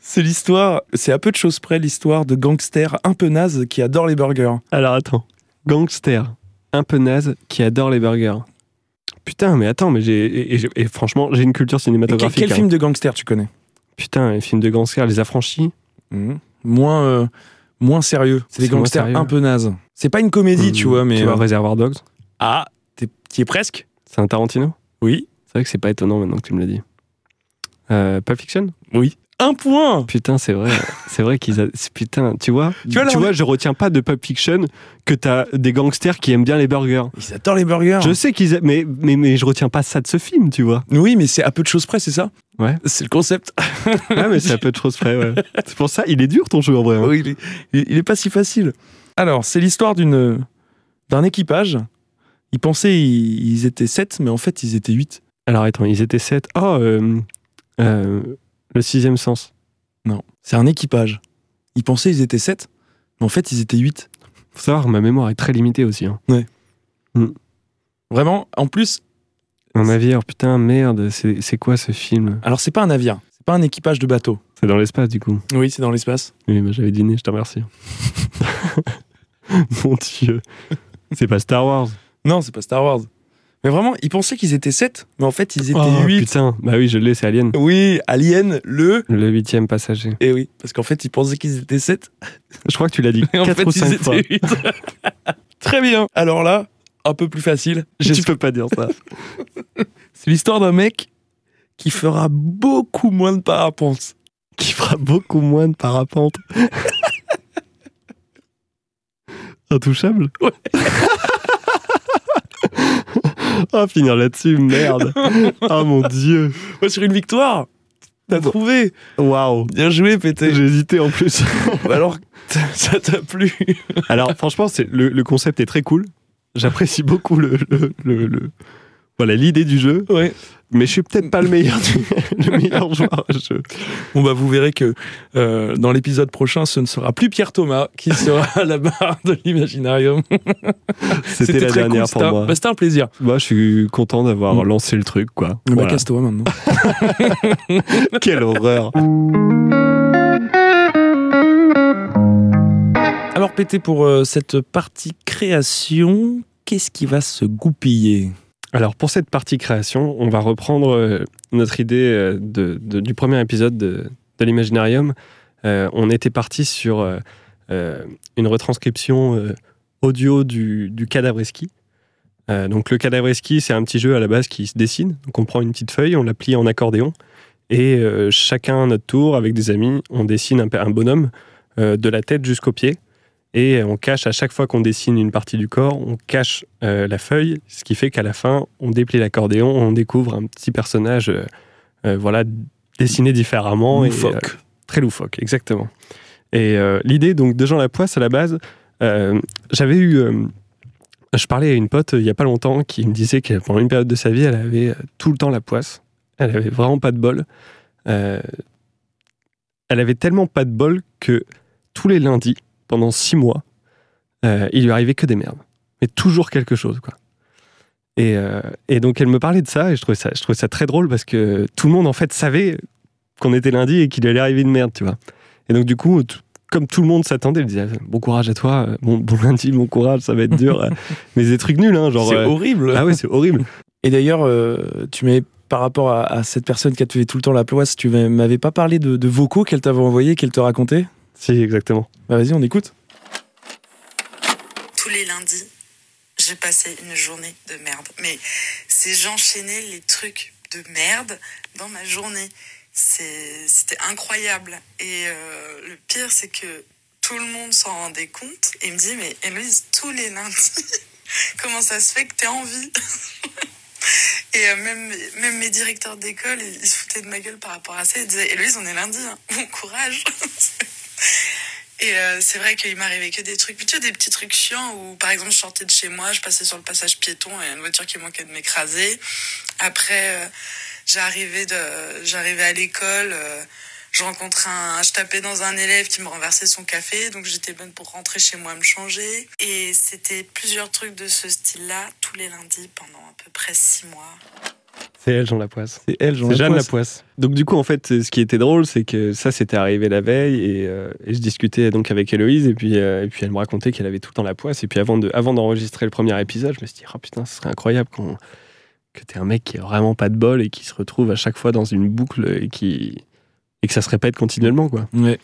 C'est l'histoire, c'est à peu de choses près l'histoire de gangsters un peu nazes qui adorent les burgers. Alors attends. Gangster, un peu naze, qui adore les burgers. Putain, mais attends, mais j'ai. Et, et j'ai- et franchement, j'ai une culture quel, cinématographique. quel hein. film de gangsters tu connais? Putain, les films de gangsters, les affranchis. Moins, euh, moins sérieux. C'est des gangsters sérieux. un peu nazes. C'est pas une comédie, tu Hum, vois, mais. Tu vois, euh, Reservoir Dogs? Ah, t'y es presque C'est un Tarantino? Oui. C'est vrai que c'est pas étonnant maintenant que tu me l'as dit. Euh, Pulp Fiction? Oui. Un point Putain, c'est vrai. c'est vrai qu'ils. A... Putain, tu vois Tu vois, là, on est- je retiens pas de Pulp Fiction que t'as des gangsters qui aiment bien les burgers. Ils adorent les burgers. Je sais qu'ils. a- Mais, mais, mais je retiens pas ça de ce film, tu vois. Oui, mais c'est à peu de choses près, c'est ça? Ouais. C'est le concept. Ah, mais c'est un peu de choses près, ouais. C'est pour ça, il est dur ton jeu en vrai. hein. Oui, il, est, il- est pas si facile. Alors, c'est l'histoire d'une d'un équipage. Ils pensaient ils, étaient 7, mais en fait, ils étaient 8. Alors attends, ils étaient sept. Oh, euh, euh, le sixième sens. Non, c'est un équipage. Ils pensaient ils étaient 7, mais en fait, ils étaient 8. Faut savoir, ma mémoire est très limitée aussi. hein. Vraiment, en plus, Un navire, putain, merde, c'est c'est quoi ce film? Alors c'est pas un navire, c'est pas un équipage de bateau. C'est dans l'espace du coup. Oui, c'est dans l'espace. Oui, bah, j'avais dîné, je te remercie. Mon Dieu. C'est pas Star Wars. Non, c'est pas Star Wars. Mais vraiment, ils pensaient qu'ils étaient 7, mais en fait ils étaient Oh, 8. putain, bah oui, je l'ai, c'est Alien. Oui, Alien, le. Le huitième passager. Et oui, parce qu'en fait ils pensaient qu'ils éient 7. Je crois que tu l'as dit en 4 fait ou ils 5 fois. étaient 8. Très bien. Alors là, un peu plus facile. Tu peux pas dire ça. C'est l'histoire d'un mec qui fera beaucoup moins de parapente. Qui fera beaucoup moins de parapente. Intouchable Ouais. Ah, finir là-dessus, merde. Ah mon dieu. Sur une victoire T'as trouvé Waouh. Bien joué, pété. J'ai hésité en plus. Alors, ça t'a plu Alors, franchement, c'est le, le concept est très cool. J'apprécie beaucoup le- le- voilà l'idée du jeu, Ouais. Mais je suis peut-être pas le meilleur, du- le meilleur joueur. Bon bah vous verrez que euh, dans l'épisode prochain, ce ne sera plus Pierre Thomas qui sera à la barre de l'Imaginarium. C'était la dernière cool, pour c'était un- moi. bah, C'était un plaisir. Moi, je suis content d'avoir Mm. lancé le truc, quoi. Bah, Voilà. casse-toi maintenant. Quelle horreur. Alors pété pour euh, cette partie création, qu'est-ce qui va se goupiller? Alors, pour cette partie création, on va reprendre euh, notre idée euh, du premier épisode de, l'Imaginarium. Euh, on était parti sur une retranscription audio du, cadavreski. Donc, le cadavreski, c'est un petit jeu à la base qui se dessine. On prend une petite feuille, on la plie en accordéon. Et chacun à notre tour, avec des amis, on dessine un, un bonhomme de la tête jusqu'aux pieds. Et on cache, à chaque fois qu'on dessine une partie du corps, on cache euh, la feuille, ce qui fait qu'à la fin, on déplie l'accordéon, on découvre un petit personnage euh, euh, voilà, dessiné différemment. Loufoque. très loufoque, exactement. Et l'idée donc de Jean Lapoisse, à la base, j'avais eu... je parlais à une pote il y a pas longtemps qui me disait que pendant une période de sa vie, elle avait tout le temps la poisse. Elle avait vraiment pas de bol. Euh, elle avait tellement pas de bol que tous les lundis, pendant six mois, euh, il lui arrivait que des merdes. Mais toujours quelque chose, quoi. Et, euh, et donc elle me parlait de ça et je trouvais ça, je trouvais ça très drôle parce que tout le monde en fait savait qu'on était lundi et qu'il allait arriver une merde, tu vois. Et donc du coup, comme tout le monde s'attendait, il disait bon courage à toi, euh, bon, bon lundi, bon courage, ça va être dur. Mais des trucs nuls, hein, genre. C'est euh, horrible. ah ouais, c'est horrible. Et d'ailleurs, euh, tu m'avais par rapport à, à cette personne qui a fait tout le temps la poisse, tu m'avais pas parlé de, de vocaux qu'elle t'avait envoyés, qu'elle te racontait? Si, exactement. Bah vas-y, on écoute. tous les lundis, j'ai passé une journée de merde. Mais c'est j'enchaînais les trucs de merde dans ma journée. C'était incroyable. Et euh, le pire, c'est que tout le monde s'en rendait compte et me dit Mais Héloïse, tous les lundis, comment ça se fait que t'es en vie? Et euh, même, même mes directeurs d'école, ils, ils se foutaient de ma gueule par rapport à ça. Ils disaient Héloïse, on est lundi, hein. bon courage Et euh, c'est vrai qu'il m'arrivait que des trucs, sais, des petits trucs chiants où, par exemple, je sortais de chez moi, je passais sur le passage piéton et une voiture qui manquait de m'écraser. Après, euh, j'arrivais à l'école, euh, je rencontrais un, je tapais dans un élève qui me renversait son café, donc j'étais bonne pour rentrer chez moi me changer. Et c'était plusieurs trucs de ce style-là tous les lundis pendant à peu près six mois. C'est elle, Jean Lapoisse. C'est elle, Jean C'est Jeanne Lapoisse. Lapoisse. Donc du coup, en fait, ce qui était drôle, c'est que ça, c'était arrivé la veille et, euh, et je discutais donc avec Héloïse et puis, euh, et puis elle me racontait qu'elle avait tout le temps la poisse. Et puis avant de, avant d'enregistrer le premier épisode, je me suis dit, oh putain, ce serait incroyable qu'on, que t'es un mec qui a vraiment pas de bol et qui se retrouve à chaque fois dans une boucle et qui et que ça se répète continuellement, quoi. Ouais.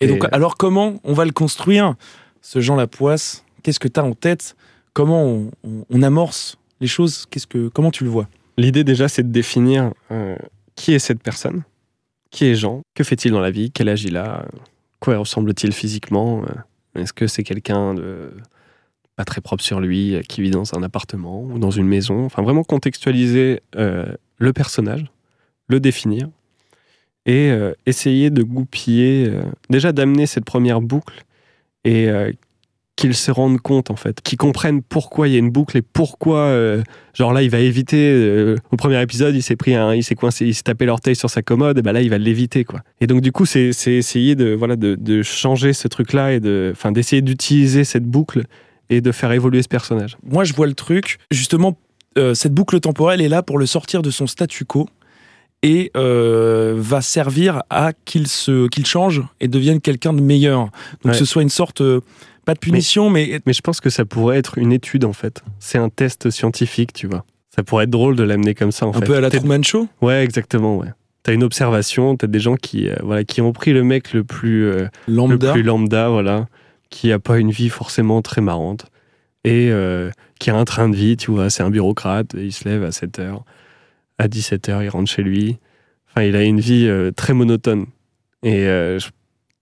Et, Et, donc, euh, alors comment on va le construire, ce Jean Lapoisse? Qu'est-ce que tu as en tête? Comment on, on- on amorce les choses? Qu'est-ce que, Comment tu le vois? L'idée déjà, c'est de définir euh, qui est cette personne, qui est Jean, que fait-il dans la vie, quel âge il a, quoi ressemble-t-il physiquement, euh, est-ce que c'est quelqu'un de pas très propre sur lui, euh, qui vit dans un appartement ou dans une maison, enfin vraiment contextualiser euh, le personnage, le définir et euh, essayer de goupiller, euh, déjà d'amener cette première boucle et euh, qu'ils se rendent compte en fait, qu'ils comprennent pourquoi il y a une boucle et pourquoi Genre là, il va éviter. au premier épisode, il s'est pris un, il s'est coincé, il s'est tapé l'orteil sur sa commode. Et ben là, il va l'éviter quoi. Et donc du coup, c'est essayer de voilà de, changer ce truc-là et de, enfin d'essayer d'utiliser cette boucle et de faire évoluer ce personnage. Moi, je vois le truc, justement, cette boucle temporelle est là pour le sortir de son statu quo et euh, va servir à qu'il se qu'il change et devienne quelqu'un de meilleur. Donc Ouais. ce soit une sorte euh, pas de punition, mais, Mais je pense que ça pourrait être une étude en fait. C'est un test scientifique, tu vois. Ça pourrait être drôle de l'amener comme ça en un fait. peu à la Truman Show. Ouais, exactement, ouais. T'as une observation, t'as des gens qui, euh, voilà, qui ont pris le mec le plus, Lambda. le plus lambda, voilà, qui a pas une vie forcément très marrante et qui a un train de vie, tu vois, c'est un bureaucrate, il se lève à 7h, à 17h, il rentre chez lui. Enfin, il a une vie euh, très monotone. Et, euh, je-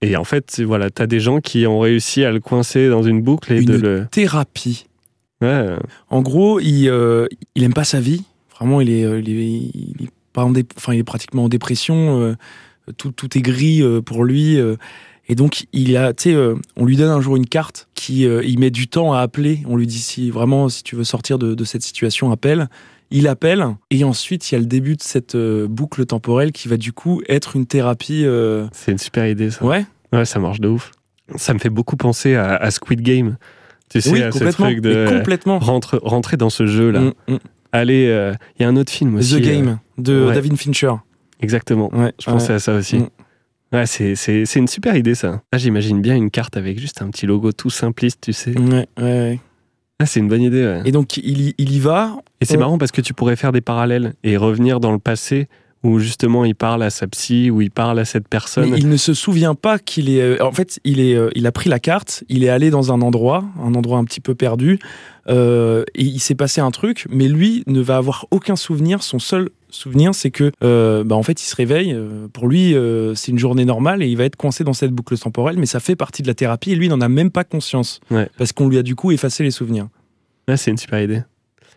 et en fait, voilà, t'as des gens qui ont réussi à le coincer dans une boucle et de Une le. Thérapie. Ouais, En gros, il, euh, il aime pas sa vie. Vraiment, il est, euh, il est, il est pas en dé- enfin, il est pratiquement en dépression. tout, tout est gris pour lui. et donc, il a, tu euh, on lui donne un jour une carte qui, euh, il met du temps à appeler. On lui dit si vraiment, si tu veux sortir de, de cette situation, appelle. Il appelle et ensuite il y a le début de cette euh, boucle temporelle qui va du coup être une thérapie. euh, c'est une super idée, ça. Ouais, Ouais, ça marche de ouf. Ça me fait beaucoup penser à, à Squid Game. Tu sais, oui, à ce complètement. truc de mais complètement. rentre, rentrer dans ce jeu-là. Mm, mm. Allez, euh, il y a un autre film aussi. The euh, Game de ouais. David Fincher. exactement. Ouais, Je pensais à ça aussi. Mm. Ouais, c'est, c'est, c'est une super idée, ça. Là, j'imagine bien une carte avec juste un petit logo tout simpliste, tu sais. Ouais, ouais, ouais. Ah, c'est une bonne idée, ouais. Et donc il y, il y va. Et c'est on- marrant parce que tu pourrais faire des parallèles et revenir dans le passé où justement il parle à sa psy, où il parle à cette personne. Mais il ne se souvient pas qu'il est. euh, En fait, il est. euh, il a pris la carte. Il est allé dans un endroit, un endroit un petit peu perdu. euh, et il s'est passé un truc, mais lui ne va avoir aucun souvenir. Son seul souvenir, c'est que, euh, bah, en fait, il se réveille. pour lui, euh, c'est une journée normale et il va être coincé dans cette boucle temporelle. Mais ça fait partie de la thérapie et lui n'en a même pas conscience Ouais. parce qu'on lui a du coup effacé les souvenirs. Ouais, c'est une super idée.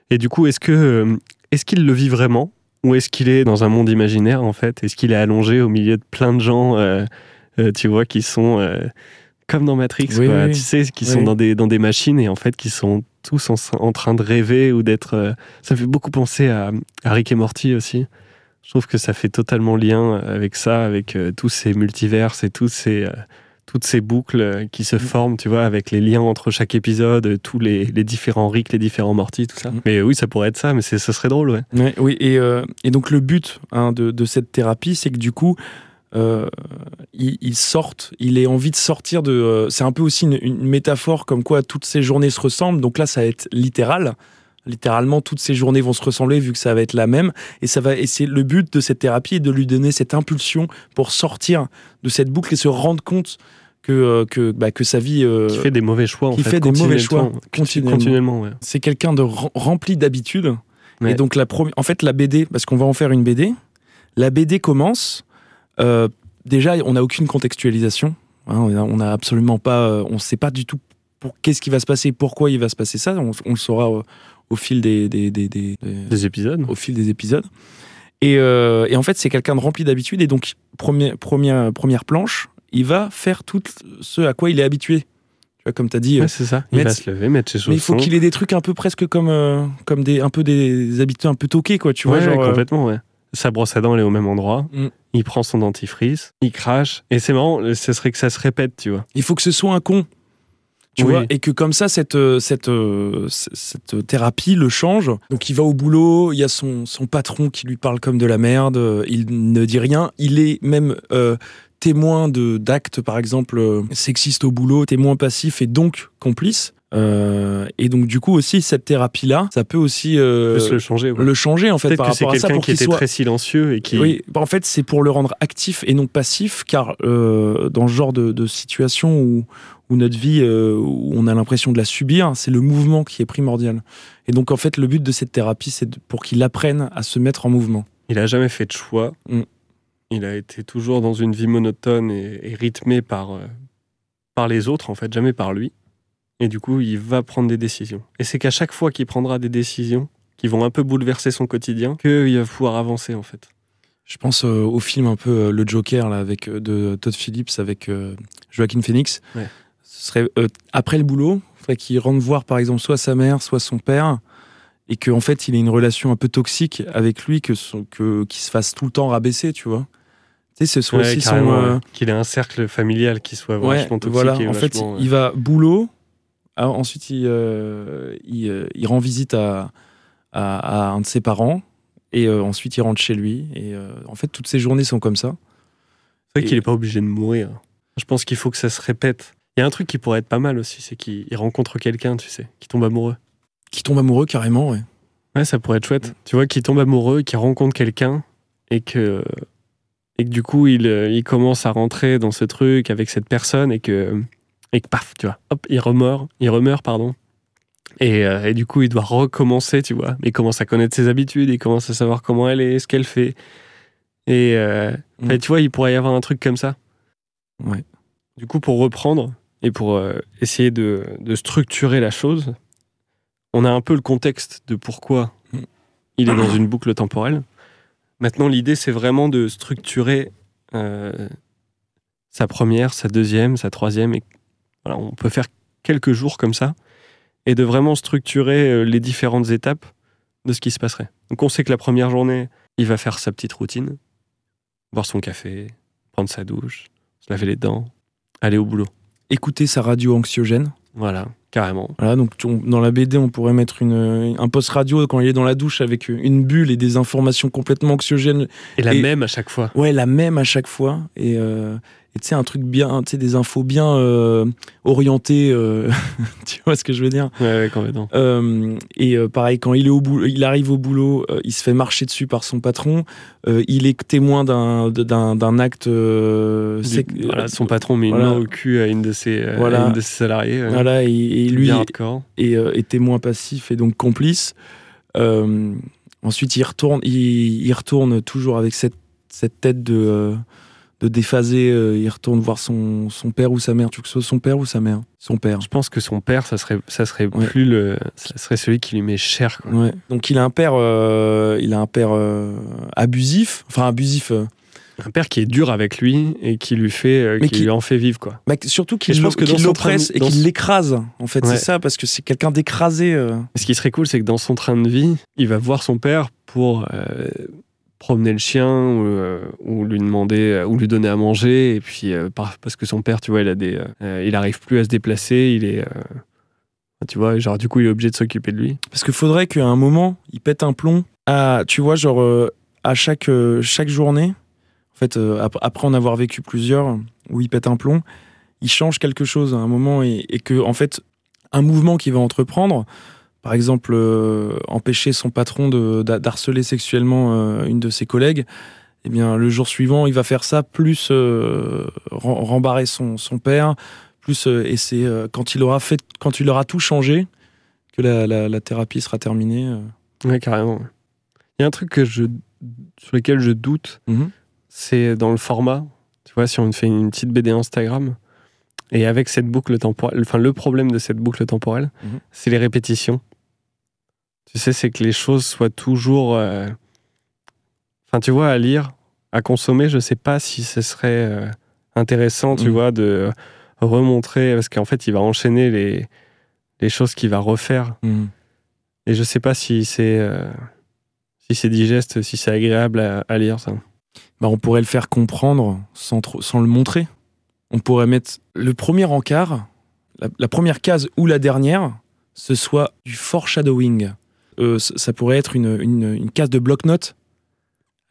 Et du coup, est-ce que est-ce qu'il le vit vraiment? Ou est-ce qu'il est dans un monde imaginaire en fait? Est-ce qu'il est allongé au milieu de plein de gens, euh, euh, tu vois, qui sont euh, comme dans Matrix, Oui, quoi, oui, tu sais, qui Oui. sont dans des dans des machines et en fait qui sont tous en, en train de rêver ou d'être. ça me fait beaucoup penser à, à Rick et Morty aussi. Je trouve que ça fait totalement lien avec ça, avec tous ces multivers et tous ces toutes ces boucles qui se Mm. forment, tu vois, avec les liens entre chaque épisode, tous les, les différents Rick, les différents Morty, tout ça. Mm. Mais oui, ça pourrait être ça, mais c'est- ce serait drôle, ouais. Ouais, oui, et, euh, et donc le but hein, de, de cette thérapie, c'est que du coup, euh, il, il sorte, il ait envie de sortir de. euh, c'est un peu aussi une, une métaphore comme quoi toutes ces journées se ressemblent. Donc là, ça va être littéral. Littéralement, toutes ces journées vont se ressembler vu que ça va être la même. Et ça va. Et c'est le but de cette thérapie est de lui donner cette impulsion pour sortir de cette boucle et se rendre compte que euh, que bah, que sa vie. euh, Qui fait des mauvais choix, en qui fait. fait des mauvais choix, continuellement. Continuellement, ouais. c'est quelqu'un de rem- rempli d'habitudes. Ouais. Et donc, la en fait, la BD, parce qu'on va en faire une BD, la BD commence. euh, déjà, on n'a aucune contextualisation. hein, on n'a absolument pas. euh, on ne sait pas du tout pour qu'est-ce qui va se passer, pourquoi il va se passer ça. On, on le saura au, fil des, des, des- des- des- Des épisodes. au fil des épisodes. Et, euh, et en fait, c'est quelqu'un de rempli d'habitudes. Et donc, premier, première, première planche, il va faire tout ce à quoi il est habitué. Tu vois, comme tu as dit, euh, Ouais, c'est ça. Il mettre- va se lever, mettre ses chaussons. mais il faut qu'il ait des trucs un peu presque comme, euh, comme des, un peu des habitudes un peu toqués, quoi. Tu vois, Ouais, genre, euh, complètement, ouais. Sa brosse à dents, elle est au même endroit. Mm. Il prend son dentifrice, il crache. Et c'est marrant, ce serait que ça se répète, tu vois. il faut que ce soit un con. Tu Oui. vois, et que comme ça, cette, euh, cette, euh, cette thérapie le change. Donc il va au boulot, il y a son, son patron qui lui parle comme de la merde, euh, il ne dit rien, il est même euh, témoin de d'actes, par exemple, sexistes au boulot, témoin passif et donc complice. Euh, et donc du coup aussi, cette thérapie-là, ça peut aussi euh, le changer. ouais. le changer en fait par que c'est rapport à ça quelqu'un pour qui qu'il était soit très silencieux et qui. Oui, bah, en fait, c'est pour le rendre actif et non passif, car euh, dans ce genre de, de situation où, où notre vie, euh, où on a l'impression de la subir, c'est le mouvement qui est primordial. Et donc, en fait, le but de cette thérapie, c'est pour qu'il apprenne à se mettre en mouvement. Il a jamais fait de choix. Mm. Il a été toujours dans une vie monotone et, et rythmée par, euh, par les autres, en fait, jamais par lui. Et du coup, il va prendre des décisions. Et c'est qu'à chaque fois qu'il prendra des décisions qui vont un peu bouleverser son quotidien, qu'il va pouvoir avancer, en fait. Je pense euh, au film un peu euh, Le Joker là, avec, de Todd Phillips avec Joaquin Phoenix. Ouais. Ce serait euh, après le boulot, faudrait qu'il rentre voir par exemple soit sa mère, soit son père, et qu'en fait il ait une relation un peu toxique avec lui, que son, que qu'il se fasse tout le temps rabaisser, tu vois. Tu sais, ce soit Ouais, aussi son. euh. Qu'il ait un cercle familial qui soit ouais, vachement toxique. voilà. et En fait, il va boulot. ah, ensuite, il, euh, il, euh, il rend visite à, à, un de ses parents. Et ensuite, il rentre chez lui. Et en fait, toutes ses journées sont comme ça. C'est vrai qu'il n'est pas obligé de mourir. Je pense qu'il faut que ça se répète. Il y a un truc qui pourrait être pas mal aussi, c'est qu'il rencontre quelqu'un, tu sais, qui tombe amoureux. Qui tombe amoureux carrément, ouais. Ouais, ça pourrait être chouette. Mm. Tu vois, qu'il tombe amoureux, qu'il rencontre quelqu'un et que, et que du coup, il, il commence à rentrer dans ce truc avec cette personne et que, et que paf, tu vois, hop, il remeurt, il remeurt, pardon. Et, euh, et, du coup, il doit recommencer, tu vois. Il commence à connaître ses habitudes, il commence à savoir comment elle est, ce qu'elle fait. Et euh, mm. tu vois, il pourrait y avoir un truc comme ça. Ouais. Du coup, pour reprendre, et pour euh, essayer de, structurer la chose, on a un peu le contexte de pourquoi il est dans une boucle temporelle. Maintenant, l'idée, c'est vraiment de structurer euh, sa première, sa deuxième, sa troisième. Et voilà, on peut faire quelques jours comme ça et de vraiment structurer euh, les différentes étapes de ce qui se passerait. Donc, on sait que la première journée, il va faire sa petite routine, boire son café, prendre sa douche, se laver les dents, aller au boulot écouter sa radio anxiogène. Voilà, carrément. Voilà, donc dans la BD, on pourrait mettre une, un poste radio quand il est dans la douche avec une bulle et des informations complètement anxiogènes. Et la même à chaque fois. Ouais, la même à chaque fois. Et, euh, et tu sais, un truc bien, tu sais, des infos bien euh, orientées, euh, tu vois ce que je veux dire? Ouais, ouais complètement. Euh, et pareil, quand il, est au boulot, il arrive au boulot, il se fait marcher dessus par son patron, il est témoin d'un, d'un, acte. voilà, son patron met une main au cul à une de ses, voilà. une de ses salariés. Voilà, et, lui est, est, témoin passif et donc complice. ensuite, il retourne, il, il, retourne toujours avec cette, cette tête de de déphaser, euh, il retourne voir son, son, père ou sa mère. Tu veux que ce soit son père ou sa mère? Son père. Je pense que son père, ça serait, ça serait plus le, ça serait celui qui lui met cher. Ouais. Donc il a un père, euh, il a un père euh, abusif, enfin abusif. Un père qui est dur avec lui et qui lui fait, qui, lui en fait vivre quoi. Mais surtout qu'il l'oppresse et qu'il l'écrase. En fait, c'est ça parce que c'est quelqu'un d'écrasé. Ce qui serait cool, c'est que dans son train de vie, il va voir son père pour promener le chien ou, euh, lui demander euh, ou lui donner à manger et puis euh, parce que son père tu vois il a des il arrive plus à se déplacer il est tu vois genre du coup il est obligé de s'occuper de lui. Parce qu'il faudrait qu'à un moment il pète un plomb à tu vois genre à chaque chaque journée. En fait après en avoir vécu plusieurs où il pète un plomb il change quelque chose à un moment et, et que en fait un mouvement qu'il va entreprendre par exemple, euh, empêcher son patron d'harceler sexuellement euh, une de ses collègues, eh bien, le jour suivant, il va faire ça, plus euh, rembarrer son, son, père, plus et c'est quand il aura fait, quand il aura tout changé, que la, la, thérapie sera terminée. Oui, carrément. Il y a un truc que je, sur lequel je doute, mhm. c'est dans le format. Tu vois, si on fait une petite BD Instagram, et avec cette boucle temporelle, enfin le problème de cette boucle temporelle, mhm. c'est les répétitions. Tu sais, c'est que les choses soient toujours. Euh, enfin, tu vois, à lire, à consommer, je sais pas si ce serait euh, intéressant, tu mm. vois, de remontrer, parce qu'en fait, il va enchaîner les, les choses qu'il va refaire. Mm. Et je sais pas si c'est euh, si c'est digeste, si c'est agréable à, lire, ça. Bah, on pourrait le faire comprendre sans, sans le montrer. On pourrait mettre le premier encart, la, la première case ou la dernière, ce soit du foreshadowing. Euh, ça pourrait être une, une, case de bloc-notes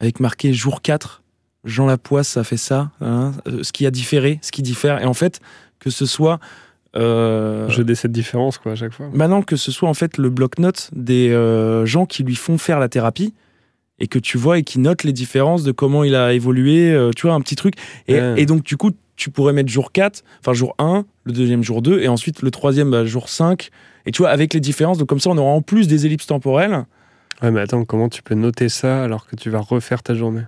avec marqué jour 4, Jean Lapoisse, ça fait ça, hein, euh, ce qui a différé, ce qui diffère. Et en fait, que ce soit. Euh, Je décède cette différence, quoi, à chaque fois. Maintenant, que ce soit en fait le bloc-notes des gens qui lui font faire la thérapie et que tu vois et qui notent les différences de comment il a évolué, tu vois, un petit truc. Et, et, donc, du coup, tu pourrais mettre jour 4, enfin jour 1, le deuxième jour 2, et ensuite le troisième bah, jour 5, et tu vois, avec les différences, donc comme ça, on aura en plus des ellipses temporelles. Ouais, mais attends, comment tu peux noter ça alors que tu vas refaire ta journée?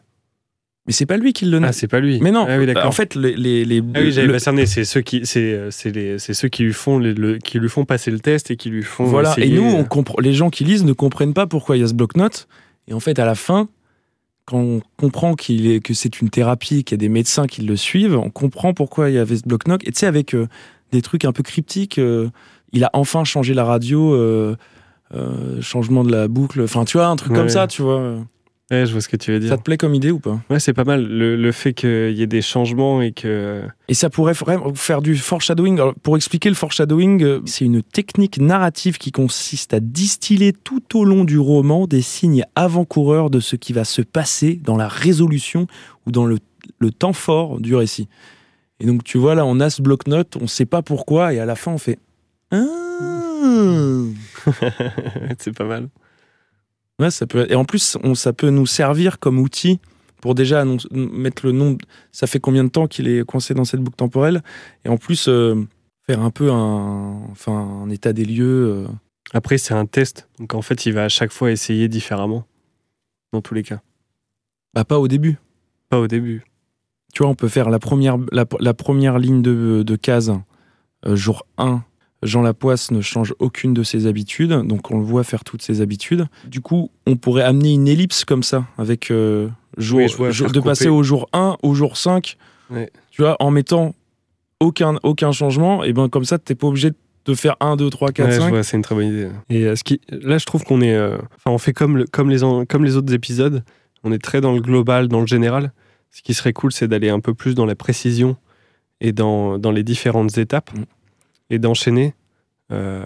Mais c'est pas lui qui le note. Ah, c'est pas lui. Mais non. Ah, oui, en fait, les, les, les ah oui, j'avais cerné. C'est ceux qui, c'est, c'est ceux qui lui font, le, qui lui font passer le test et qui lui font. Voilà. Et nous, on comprend. Les gens qui lisent ne comprennent pas pourquoi il y a ce bloc-notes. Et en fait, à la fin, quand on comprend qu'il est, que c'est une thérapie, qu'il y a des médecins qui le suivent, on comprend pourquoi il y avait ce bloc-notes. Et tu sais, avec euh, des trucs un peu cryptiques. Euh, il a enfin changé la radio, euh, changement de la boucle. Enfin, tu vois, un truc comme ça, tu vois. Ouais, je vois ce que tu veux dire. Ça te plaît comme idée ou pas? Ouais, c'est pas mal. Le, le fait qu'il y ait des changements et que. Et ça pourrait vraiment faire du foreshadowing. Alors, pour expliquer le foreshadowing, euh, c'est une technique narrative qui consiste à distiller tout au long du roman des signes avant-coureurs de ce qui va se passer dans la résolution ou dans le, le temps fort du récit. Et donc, tu vois, là, on a ce bloc-notes, on sait pas pourquoi, et à la fin, on fait. Ah c'est pas mal. Ouais, ça peut. Et en plus, on, ça peut nous servir comme outil pour déjà mettre le nom. Ça fait combien de temps qu'il est coincé dans cette boucle temporelle? Et en plus, euh, faire un peu un, enfin, un état des lieux. euh. Après, c'est un test. Donc en fait, il va à chaque fois essayer différemment. Dans tous les cas. Bah, pas au début. Pas au début. Tu vois, on peut faire la première, la, la première ligne de, de case, euh, jour 1. Jean Lapoisse ne change aucune de ses habitudes, donc on le voit faire toutes ses habitudes. Du coup, on pourrait amener une ellipse comme ça, avec euh, jour, Oui, je vois, jour- faire de passer couper. au jour 1, au jour 5, Ouais. tu vois, en mettant aucun, aucun changement, et ben comme ça, t'es pas obligé de faire 1, 2, 3, 4, Ouais, je 5. vois, c'est une très bonne idée. Et euh, ce qui, là, je trouve qu'on est, euh, enfin, on fait comme, le- comme, les, en- comme les autres épisodes. On est très dans le global, dans le général. Ce qui serait cool, c'est d'aller un peu plus dans la précision et dans, dans les différentes étapes Mm. Et d'enchaîner. Euh,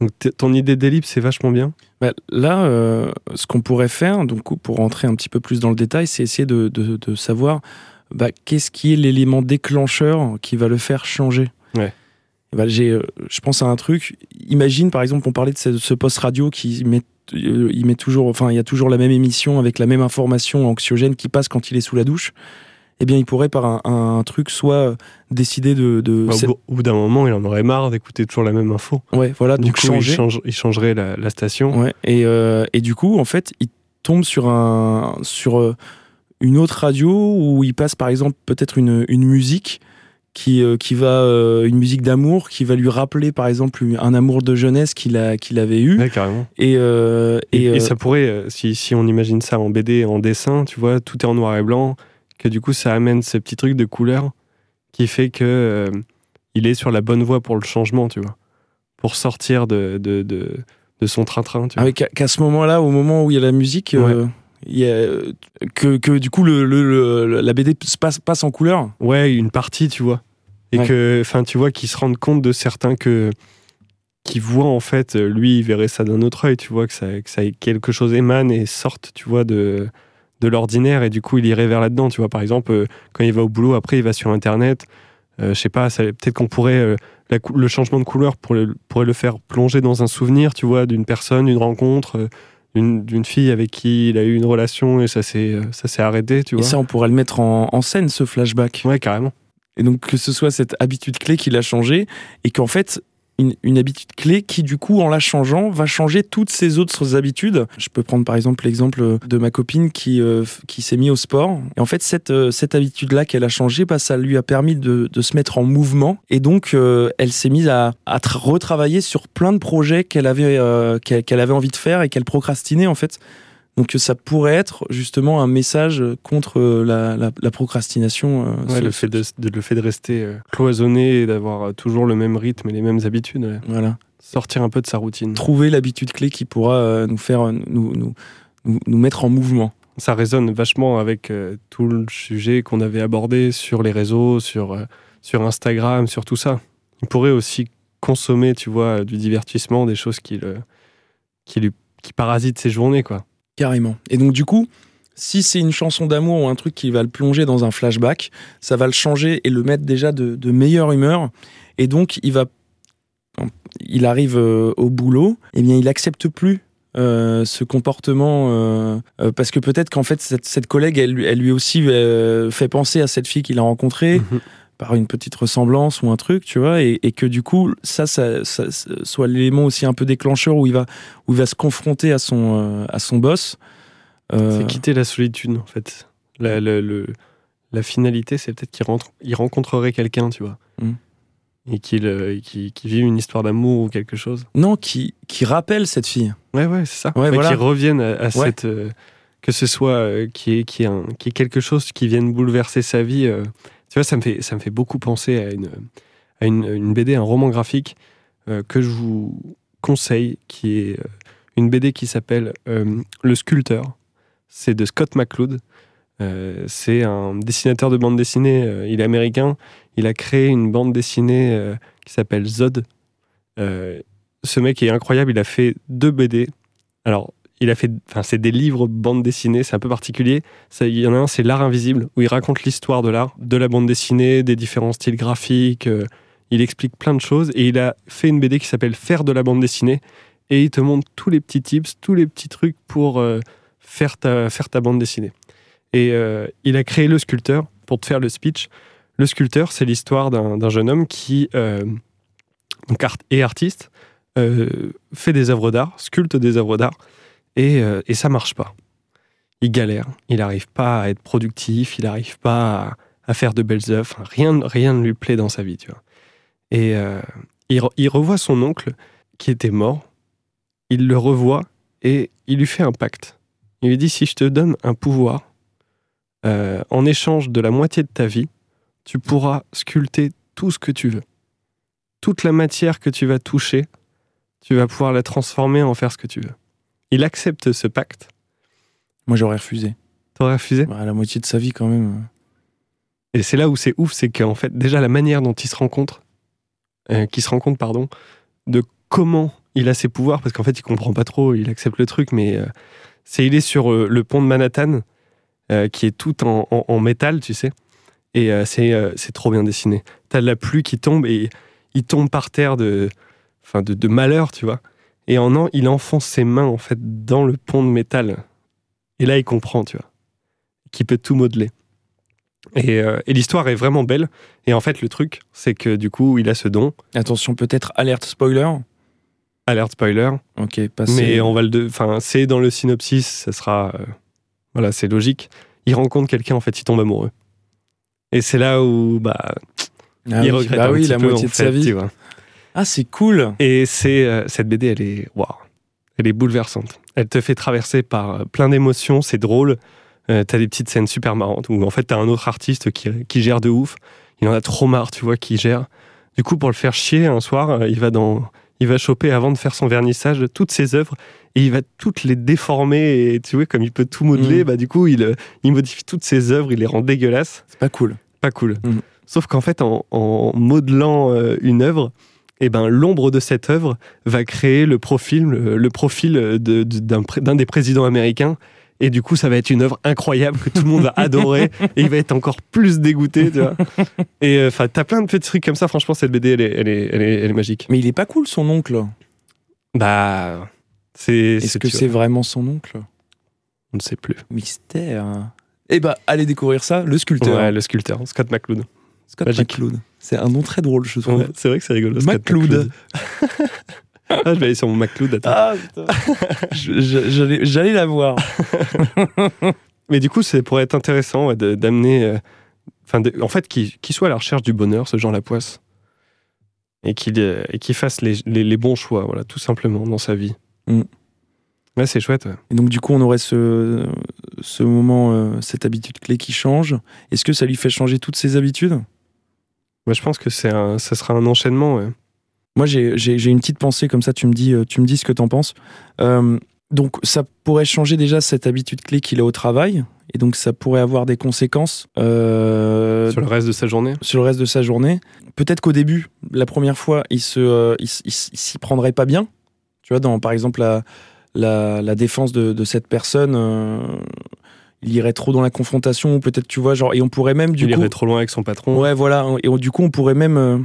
donc, ton idée d'ellipse, c'est vachement bien. Bah, là, euh, ce qu'on pourrait faire, donc pour rentrer un petit peu plus dans le détail, c'est essayer de, de- de savoir bah, qu'est-ce qui est l'élément déclencheur qui va le faire changer. Ouais. Bah, j'ai, euh, je pense à un truc. Imagine, par exemple, on parlait de ce, ce poste radio qui met, il met toujours, enfin, il y a toujours la même émission avec la même information anxiogène qui passe quand il est sous la douche. Eh bien, il pourrait par un, un truc soit décider de, de Bah, au, bout- d'un moment, il en aurait marre d'écouter toujours la même info. ouais, voilà, Du donc coup, changer. il, change- il changerait la, la station. Ouais, et, euh, et du coup, en fait, il tombe sur, un, sur euh, une autre radio où il passe par exemple peut-être une, une musique qui, euh, qui va, euh, une musique d'amour qui va lui rappeler par exemple un amour de jeunesse qu'il a- qu'il avait eu. Ouais, carrément. Et, euh, Et, et, et euh, ça pourrait, euh, si, si on imagine ça en BD, en dessin, tu vois, tout est en noir et blanc, que du coup ça amène ce petit truc de couleur qui fait que euh, il est sur la bonne voie pour le changement, tu vois, pour sortir de, de, de, de son train-train, tu vois. avec qu'à ce moment-là, au moment où il y a la musique, euh, il y a, que, que du coup le, le- le- la BD se passe, passe en couleur. Ouais, une partie, tu vois. Et Ouais. que, enfin, tu vois, qu'ils se rendent compte de certains que qui voient en fait, euh, lui, il verrait ça d'un autre œil, tu vois, que ça, que ça quelque chose émane et sorte, tu vois, de de l'ordinaire et du coup il irait vers là-dedans, tu vois. Par exemple, euh, quand il va au boulot, après il va sur Internet, euh, je sais pas, peut-être qu'on pourrait euh, la le changement de couleur pourrait, pourrait le faire plonger dans un souvenir, tu vois, d'une personne, une rencontre. d'une d'une fille avec qui il a eu une relation et ça s'est ça s'est arrêté, tu Et vois. ça, on pourrait le mettre en, en scène, ce flashback. Ouais, carrément. Et donc que ce soit cette habitude clé qui l'a changé et qu'en fait une, une habitude clé qui du coup en la changeant va changer toutes ses autres habitudes. Je peux prendre par exemple l'exemple de ma copine qui, euh, qui s'est mise au sport et en fait cette, euh, cette habitude là qu'elle a changé bah, ça lui a permis de, de se mettre en mouvement et donc euh, elle s'est mise à, à tra- retravailler sur plein de projets qu'elle avait, euh, qu'elle avait envie de faire et qu'elle procrastinait en fait. Donc ça pourrait être justement un message contre euh, la, la- la procrastination. euh, Ouais, ce- le, fait de, de- le fait de rester euh, cloisonné et d'avoir toujours le même rythme et les mêmes habitudes, ouais. Voilà. sortir un peu de sa routine. trouver l'habitude clé qui pourra nous faire nous, nous, nous, nous mettre en mouvement. Ça résonne vachement avec euh, tout le sujet qu'on avait abordé sur les réseaux, sur, euh, sur Instagram, sur tout ça. Il pourrait aussi consommer, tu vois, du divertissement, des choses qui, le, qui, lui, qui parasitent ses journées, quoi. Carrément. Et donc du coup, si c'est une chanson d'amour ou un truc qui va le plonger dans un flashback, ça va le changer et le mettre déjà de, meilleure humeur. Et donc il va, il arrive euh, au boulot, et bien il accepte plus. euh, ce comportement euh, parce que peut-être qu'en fait cette, collègue elle, lui- aussi fait penser à cette fille qu'il a rencontrée Mhm. Par une petite ressemblance ou un truc, tu vois, et, et que du coup, ça, ça, soit l'élément aussi un peu déclencheur où il va, où il va se confronter à son, euh, à son boss. Euh, C'est quitter la solitude, en fait. La, le- la finalité, c'est peut-être qu'il rentre, il rencontrerait quelqu'un, tu vois. Mm. Et qu'il euh, qu'il vit une histoire d'amour ou quelque chose. non, qui, qui rappelle cette fille. Ouais, ouais, c'est ça. Ouais, voilà. Qui reviennent à, à Ouais. cette. euh, que ce soit qui est, qui, est un- qui est quelque chose qui vienne bouleverser sa vie. Tu vois, ça me, fait, ça me fait beaucoup penser à une, à une, une BD, un roman graphique euh, que je vous conseille, qui est euh, une BD qui s'appelle euh, Le Sculpteur c'est de Scott McCloud. C'est un dessinateur de bande dessinée, il est américain. Il a créé une bande dessinée qui s'appelle Zod. Ce mec est incroyable, il a fait deux BD. Alors, il a fait, enfin, c'est des livres bande dessinée, c'est un peu particulier. Il y en a un, c'est L'art invisible, où il raconte l'histoire de l'art, de la bande dessinée, des différents styles graphiques. euh, il explique plein de choses et il a fait une BD qui s'appelle Faire de la bande dessinée et il te montre tous les petits tips, tous les petits trucs pour euh, faire, ta, faire ta bande dessinée. Et euh, il a créé le sculpteur pour te faire le speech. Le sculpteur, c'est l'histoire d'un jeune homme qui donc art- est artiste, fait des œuvres d'art, sculpte des œuvres d'art, et, euh, et ça marche pas. Il galère, il n'arrive pas à être productif, il n'arrive pas à, faire de belles œuvres, rien, rien ne lui plaît dans sa vie. Et euh, il revoit son oncle qui était mort, il le revoit et il lui fait un pacte. Il lui dit si je te donne un pouvoir, euh, en échange de la moitié de ta vie, tu pourras sculpter tout ce que tu veux. Toute la matière que tu vas toucher, tu vas pouvoir la transformer en faire ce que tu veux. Il accepte ce pacte. Moi, j'aurais refusé. T'aurais refusé? Bah, la moitié de sa vie, quand même. Et c'est là où c'est ouf, c'est qu'en fait, déjà la manière dont il se rencontre, euh, qu'il se rend compte, pardon, de comment il a ses pouvoirs, parce qu'en fait, il comprend pas trop, il accepte le truc, mais euh, c'est il est sur euh, le pont de Manhattan, euh, qui est tout en, en- en métal, tu sais, et c'est c'est trop bien dessiné. T'as de la pluie qui tombe et il tombe par terre de, enfin de, de malheur, tu vois, et en en, il enfonce ses mains en fait dans le pont de métal, et là il comprend, tu vois, qu'il peut tout modeler. Et, euh, et l'histoire est vraiment belle. Et en fait, le truc, c'est que du coup, il a ce don. Attention, peut-être alerte spoiler. Alerte spoiler. Ok, passez. Mais on va le. Enfin, c'est dans le synopsis, ça sera. euh, voilà, c'est logique. Il rencontre quelqu'un, en fait, il tombe amoureux. Et c'est là où, bah, Ah il oui, regrette bah un oui, petit la peu, moitié en de sa vie. tu vois. Ah, c'est cool. Et c'est euh, cette BD, elle est waouh, elle est bouleversante. Elle te fait traverser par euh, plein d'émotions, c'est drôle. Euh, t'as des petites scènes super marrantes où en fait t'as un autre artiste qui, qui gère de ouf. Il en a trop marre, tu vois, qui gère. Du coup, pour le faire chier un soir, il va dans, il va choper avant de faire son vernissage toutes ses œuvres et il va toutes les déformer. Et tu vois, comme il peut tout modeler, Mhm. bah du coup, il, il modifie toutes ses œuvres, il les rend dégueulasses C'est pas cool. pas cool. Mhm. Sauf qu'en fait, en, en modelant euh, une œuvre, eh ben, l'ombre de cette œuvre va créer le profil, le, le profil de- d'un des présidents américains. Et du coup, ça va être une œuvre incroyable que tout le monde va adorer et il va être encore plus dégoûté, tu vois. Et enfin, t'as plein de petits trucs comme ça. Franchement, cette BD, elle est, elle est, elle est, elle est magique. Mais il est pas cool, son oncle. Bah, c'est. Est-ce que c'est vraiment son oncle? On ne sait plus. Mystère. Eh bah, allez découvrir ça, le sculpteur. Ouais, le sculpteur, Scott McCloud. Scott. McCloud. C'est un nom très drôle, je trouve. Ouais, c'est vrai que c'est rigolo. McCloud. ah, je vais aller sur mon McCloud. attends. Ah, J'allais j'allais la voir. Mais du coup, c'est pour être intéressant ouais, d'amener. euh, Enfin, en fait, qu'il soit à la recherche du bonheur, ce Jean Lapoisse. Et qu'il euh, et qu'il fasse les, les- les bons choix, voilà, tout simplement, dans sa vie. Mm. Ouais, c'est chouette. ouais. Et donc, du coup, on aurait ce, ce moment, euh, cette habitude clé qui change. Est-ce que ça lui fait changer toutes ses habitudes? Moi, je pense que c'est un, ça sera un enchaînement. ouais. Moi, j'ai j'ai- j'ai une petite pensée comme ça, tu me dis, euh, tu me dis ce que t'en penses. Euh, donc, ça pourrait changer déjà cette habitude clé qu'il a au travail. Et donc, ça pourrait avoir des conséquences euh, Sur le reste de sa journée? sur le reste de sa journée. Peut-être qu'au début, la première fois, il se, euh, il, s- il s- il s'y prendrait pas bien. Tu vois, dans par exemple la, la, la défense de, de cette personne, il irait trop dans la confrontation, ou peut-être, tu vois, genre, et on pourrait même du il coup. irait trop loin avec son patron. Ouais, voilà. Et on- du coup, on pourrait même. euh,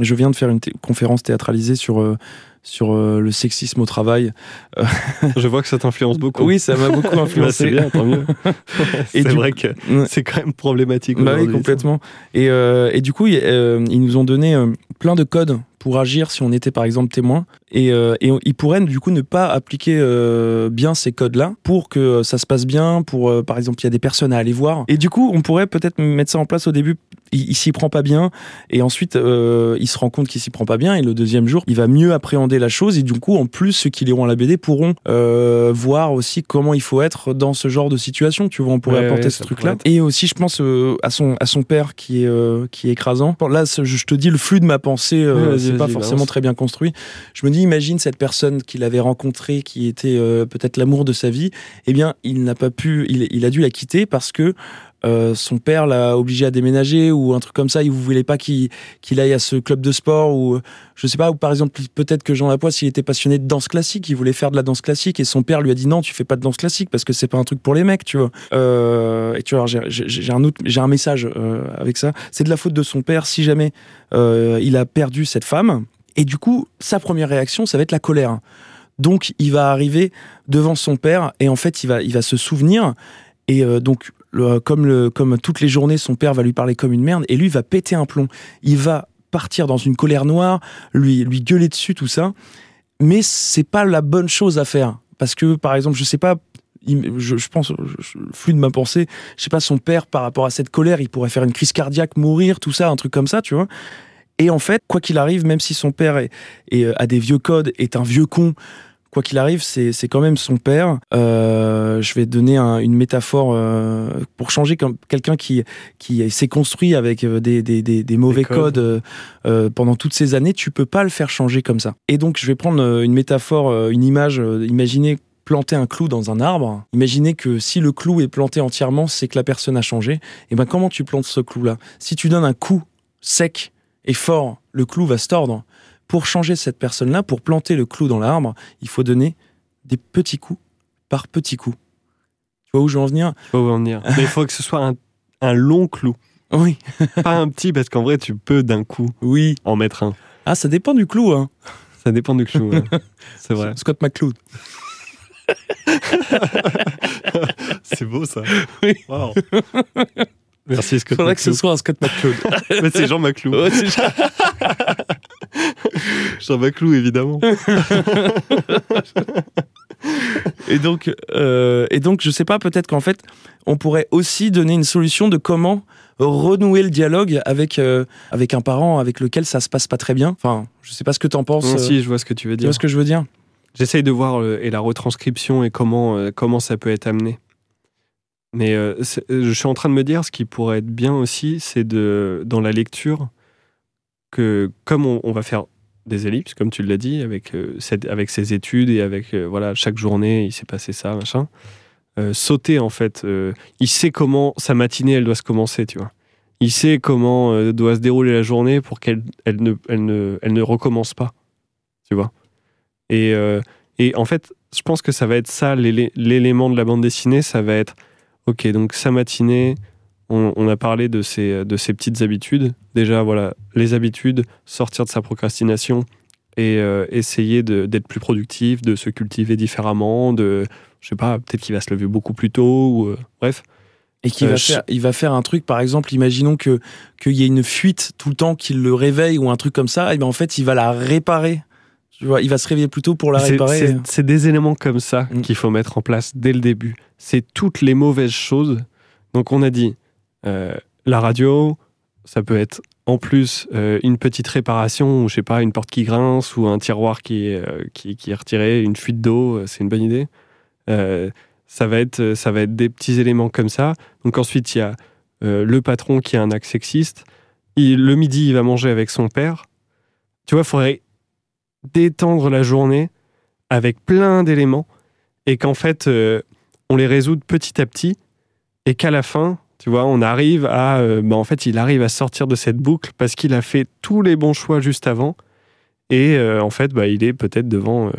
je viens de faire une conférence théâtralisée sur, euh, sur euh, le sexisme au travail. Je vois que ça t'influence beaucoup. Oui, ça m'a beaucoup Bah, influencé. c'est bien, tant mieux. C'est du vrai coup- que c'est quand même problématique. Bah oui, complètement. Et, et du coup, il- ils nous ont donné plein de codes pour agir si on était par exemple témoin. Et, euh, et ils pourraient du coup ne pas appliquer euh, bien ces codes-là pour que ça se passe bien, pour euh, par exemple, il y a des personnes à aller voir. Et du coup, on pourrait peut-être mettre ça en place au début il, s'y prend pas bien. Et ensuite euh, il se rend compte qu'il s'y prend pas bien. Et le deuxième jour il va mieux appréhender la chose. Et du coup en plus ceux qui liront la BD pourront euh, voir aussi comment il faut être dans ce genre de situation. Tu vois on pourrait apporter ce truc là et aussi je pense euh, à son à son père qui est qui est écrasant. Là je te dis le flux de ma pensée c'est pas forcément très bien construit. Je me dis imagine cette personne qu'il avait rencontrée qui était peut-être l'amour de sa vie. Eh bien il n'a pas pu il, il a dû la quitter parce que euh, son père l'a obligé à déménager ou un truc comme ça. Il vous voulait pas qu'il aille à ce club de sport ou je sais pas. Ou par exemple, peut-être que Jean Lapoisse, il était passionné de danse classique. Il voulait faire de la danse classique et son père lui a dit non, tu fais pas de danse classique parce que c'est pas un truc pour les mecs, tu vois. Euh, et tu vois, j'ai un un message euh, avec ça. C'est de la faute de son père si jamais il a perdu cette femme. Et du coup, sa première réaction, ça va être la colère. Donc, il va arriver devant son père et en fait, il va se souvenir. Et donc, comme, toutes les journées, son père va lui parler comme une merde, et lui va péter un plomb. Il va partir dans une colère noire, lui, lui gueuler dessus, tout ça. Mais c'est pas la bonne chose à faire. Parce que, par exemple, je sais pas, je, je pense, je, flux de ma pensée, je sais pas, son père, par rapport à cette colère, il pourrait faire une crise cardiaque, mourir, tout ça, un truc comme ça, tu vois. Et en fait, quoi qu'il arrive, même si son père euh, a des vieux codes, est un vieux con, quoi qu'il arrive, c'est quand même son père. Euh, je vais donner une métaphore euh, pour changer comme quelqu'un qui, qui s'est construit avec euh, des, des, des, mauvais codes, pendant toutes ces années. Tu peux pas le faire changer comme ça. Et donc, je vais prendre une métaphore, une image. imaginez planter un clou dans un arbre. Imaginez que si le clou est planté entièrement, c'est que la personne a changé. Et eh ben, comment tu plantes ce clou-là? Si tu donnes un coup sec et fort, le clou va se tordre pour changer cette personne-là, pour planter le clou dans l'arbre, il faut donner des petits coups par petits coups. Tu vois où je veux en venir? Je vois où en venir. Mais il faut que ce soit un, long clou. Oui. Pas un petit, parce qu'en vrai, tu peux d'un coup oui. en mettre un. Ah, ça dépend du clou. Hein. Ça dépend du clou. C'est vrai. Scott McCloud. c'est beau ça. Oui. Merci Scott. Faudrait que ce soit un Scott McCloud. C'est Jean McClou. Jean... Jean McClou, évidemment. et donc, euh, et donc, je sais pas, peut-être qu'en fait, on pourrait aussi donner une solution de comment renouer le dialogue avec euh, avec un parent avec lequel ça se passe pas très bien. Enfin, je sais pas ce que t'en penses. Non, si, je vois ce que tu veux dire. Tu vois ce que je veux dire? J'essaye de voir euh, et la retranscription et comment comment ça peut être amené. Mais euh, euh, je suis en train de me dire, ce qui pourrait être bien aussi, c'est de dans la lecture que comme on, va faire des ellipses, comme tu l'as dit, avec euh, avec ses études et avec voilà chaque journée, il s'est passé ça, machin. sauter en fait, il sait comment sa matinée elle doit se commencer, tu vois. Il sait comment doit se dérouler la journée pour qu'elle elle ne, elle ne, elle ne recommence pas, tu vois. Et, et en fait, je pense que ça va être ça l'élément de la bande dessinée, ça va être Ok, donc sa matinée, on, a parlé de ses, de ses petites habitudes. Déjà, voilà, les habitudes, sortir de sa procrastination et euh, essayer d'être plus productif, de se cultiver différemment, de, je sais pas, peut-être qu'il va se lever beaucoup plus tôt, ou euh, bref. Et qu'il va, euh, faire, il va faire un truc, par exemple, imaginons que qu'il y ait une fuite tout le temps, qu'il le réveille ou un truc comme ça, et bien en fait, il va la réparer. Tu vois, il va se réveiller plus tôt pour la réparer. C'est des éléments comme ça mm. qu'il faut mettre en place dès le début c'est toutes les mauvaises choses. Donc on a dit euh, la radio, ça peut être en plus euh, une petite réparation, ou je sais pas, une porte qui grince, ou un tiroir qui euh, qui, est retiré, une fuite d'eau, c'est une bonne idée. ça, va être, ça va être des petits éléments comme ça. Donc ensuite, il y a le patron qui a un acte sexiste. le midi, il va manger avec son père. Tu vois, il faudrait détendre la journée avec plein d'éléments et qu'en fait, on les résout petit à petit et qu'à la fin, tu vois, on arrive à. Euh, bah, en fait, il arrive à sortir de cette boucle parce qu'il a fait tous les bons choix juste avant. Et euh, en fait, bah, il est peut-être devant euh,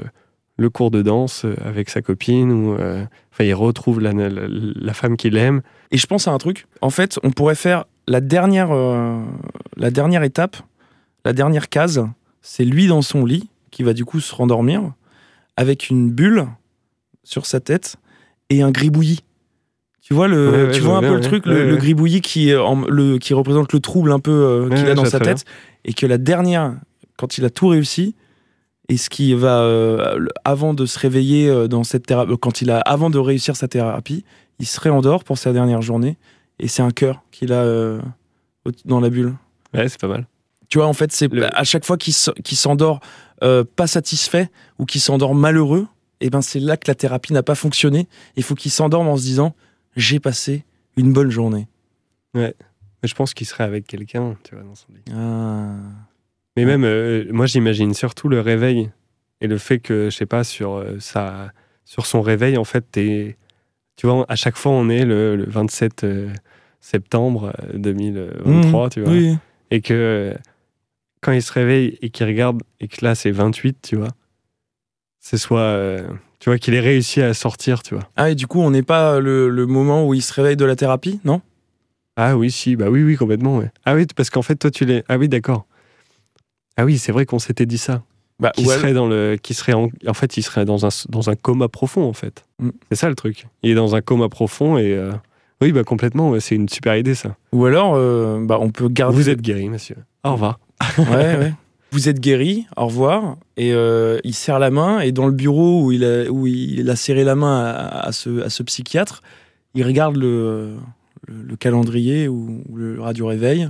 le cours de danse avec sa copine ou. Enfin, il retrouve la, la, femme qu'il aime. Et je pense à un truc. En fait, on pourrait faire la dernière, la dernière étape, la dernière case. C'est lui dans son lit qui va du coup se rendormir avec une bulle sur sa tête et un gribouillis. Tu vois, le, tu vois un peu le truc, le, gribouillis qui, le, qui représente le trouble un peu euh, qu'il a dans sa tête, et que la dernière, quand il a tout réussi, et ce qui va, euh, avant de se réveiller euh, dans cette thérapie, quand il a, avant de réussir sa thérapie, il se réendort pour sa dernière journée, et c'est un cœur qu'il a dans la bulle. Ouais, c'est pas mal. Tu vois, en fait, c'est Le- à chaque fois qu'il s'endort euh, pas satisfait ou qu'il s'endort malheureux, et ben c'est là que la thérapie n'a pas fonctionné. Il faut qu'il s'endorme en se disant j'ai passé une bonne journée. Mais je pense qu'il serait avec quelqu'un, tu vois, dans son lit. Ah. Mais Ouais. même, euh, moi, j'imagine surtout le réveil et le fait que, je sais pas, sur, euh, sa, sur son réveil, en fait, t'es- tu vois, à chaque fois, on est le, le 27 euh, septembre euh, 2023, tu vois. Mmh. Oui. Et que quand il se réveille et qu'il regarde et que là, c'est 28, tu vois, c'est soit, euh, tu vois, qu'il ait réussi à sortir, tu vois. Ah, et du coup, on n'est pas le, le moment où il se réveille de la thérapie, non? Ah oui, si, bah oui, oui, complètement, ouais. Ah oui, parce qu'en fait, toi, tu l'es. Ah oui, d'accord. Ah oui, c'est vrai qu'on s'était dit ça. bah, qui ou alors- serait dans le qui serait en, en fait il serait dans un dans un coma profond en fait Mm. c'est ça le truc il est dans un coma profond et euh, oui bah complètement ouais, c'est une super idée ça Ou alors, euh, bah, on peut garder. vous êtes guéri monsieur au revoir Ouais, ouais. Vous êtes guéri, au revoir. Et euh, il serre la main, et dans le bureau où il a, où il a serré la main à, à ce, à ce psychiatre, il regarde le, le, le calendrier ou, ou le radio réveil.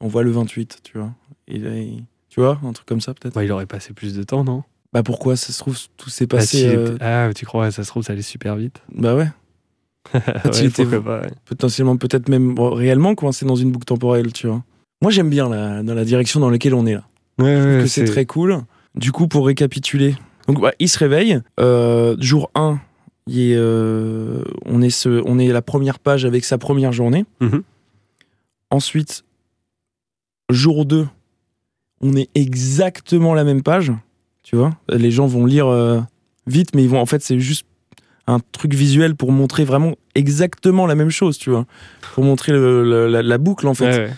On voit le 28, tu vois. Et là, il- tu vois, un truc comme ça peut-être. Il aurait passé plus de temps non? Bah pourquoi? Ça se trouve tout s'est Bah, passé. euh, ah tu crois ça se trouve ça allait super vite Bah ouais. Ouais, était- pas, ouais. Potentiellement, peut-être même réellement coincé dans une boucle temporelle, tu vois. Moi j'aime bien la, dans la direction dans laquelle on est là. Ouais, ouais, que c'est très cool. Du coup, pour récapituler, donc ouais, il se réveille. Euh, jour 1, il est, euh, on, est ce, on est la première page avec sa première journée. Mhm. Ensuite, jour 2, on est exactement la même page. Tu vois, les gens vont lire euh, vite, mais ils vont en fait, c'est juste un truc visuel pour montrer vraiment exactement la même chose, tu vois, pour montrer le- le- la, la boucle en fait. Ouais, ouais.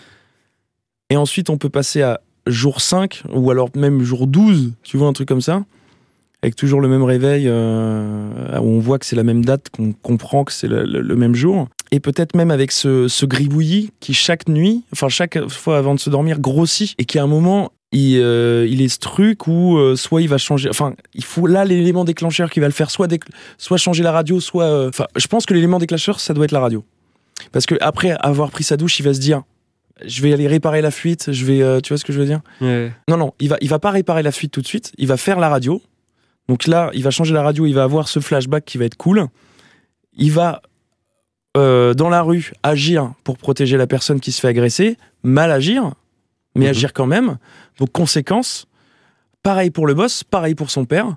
Et ensuite, on peut passer à jour 5 ou alors même jour 12, tu vois, un truc comme ça, avec toujours le même réveil, euh, où on voit que c'est la même date, qu'on comprend que c'est le, même jour. Et peut-être même avec ce, ce gribouillis qui, chaque nuit, enfin chaque fois avant de se dormir, grossit et qui à un moment. Il, euh, il est ce truc où euh, soit il va changer, enfin il faut là l'élément déclencheur qui va le faire, soit, soit changer la radio, soit, enfin je pense que l'élément déclencheur ça doit être la radio, parce que après avoir pris sa douche il va se dire je vais aller réparer la fuite, je vais, euh, tu vois ce que je veux dire Ouais. Non, non, il va, il va pas réparer la fuite tout de suite, il va faire la radio. Donc là, il va changer la radio, il va avoir ce flashback qui va être cool. Il va, euh, dans la rue, agir pour protéger la personne qui se fait agresser, mal agir, mais Mhm. agir quand même. Donc conséquence, pareil pour le boss, pareil pour son père.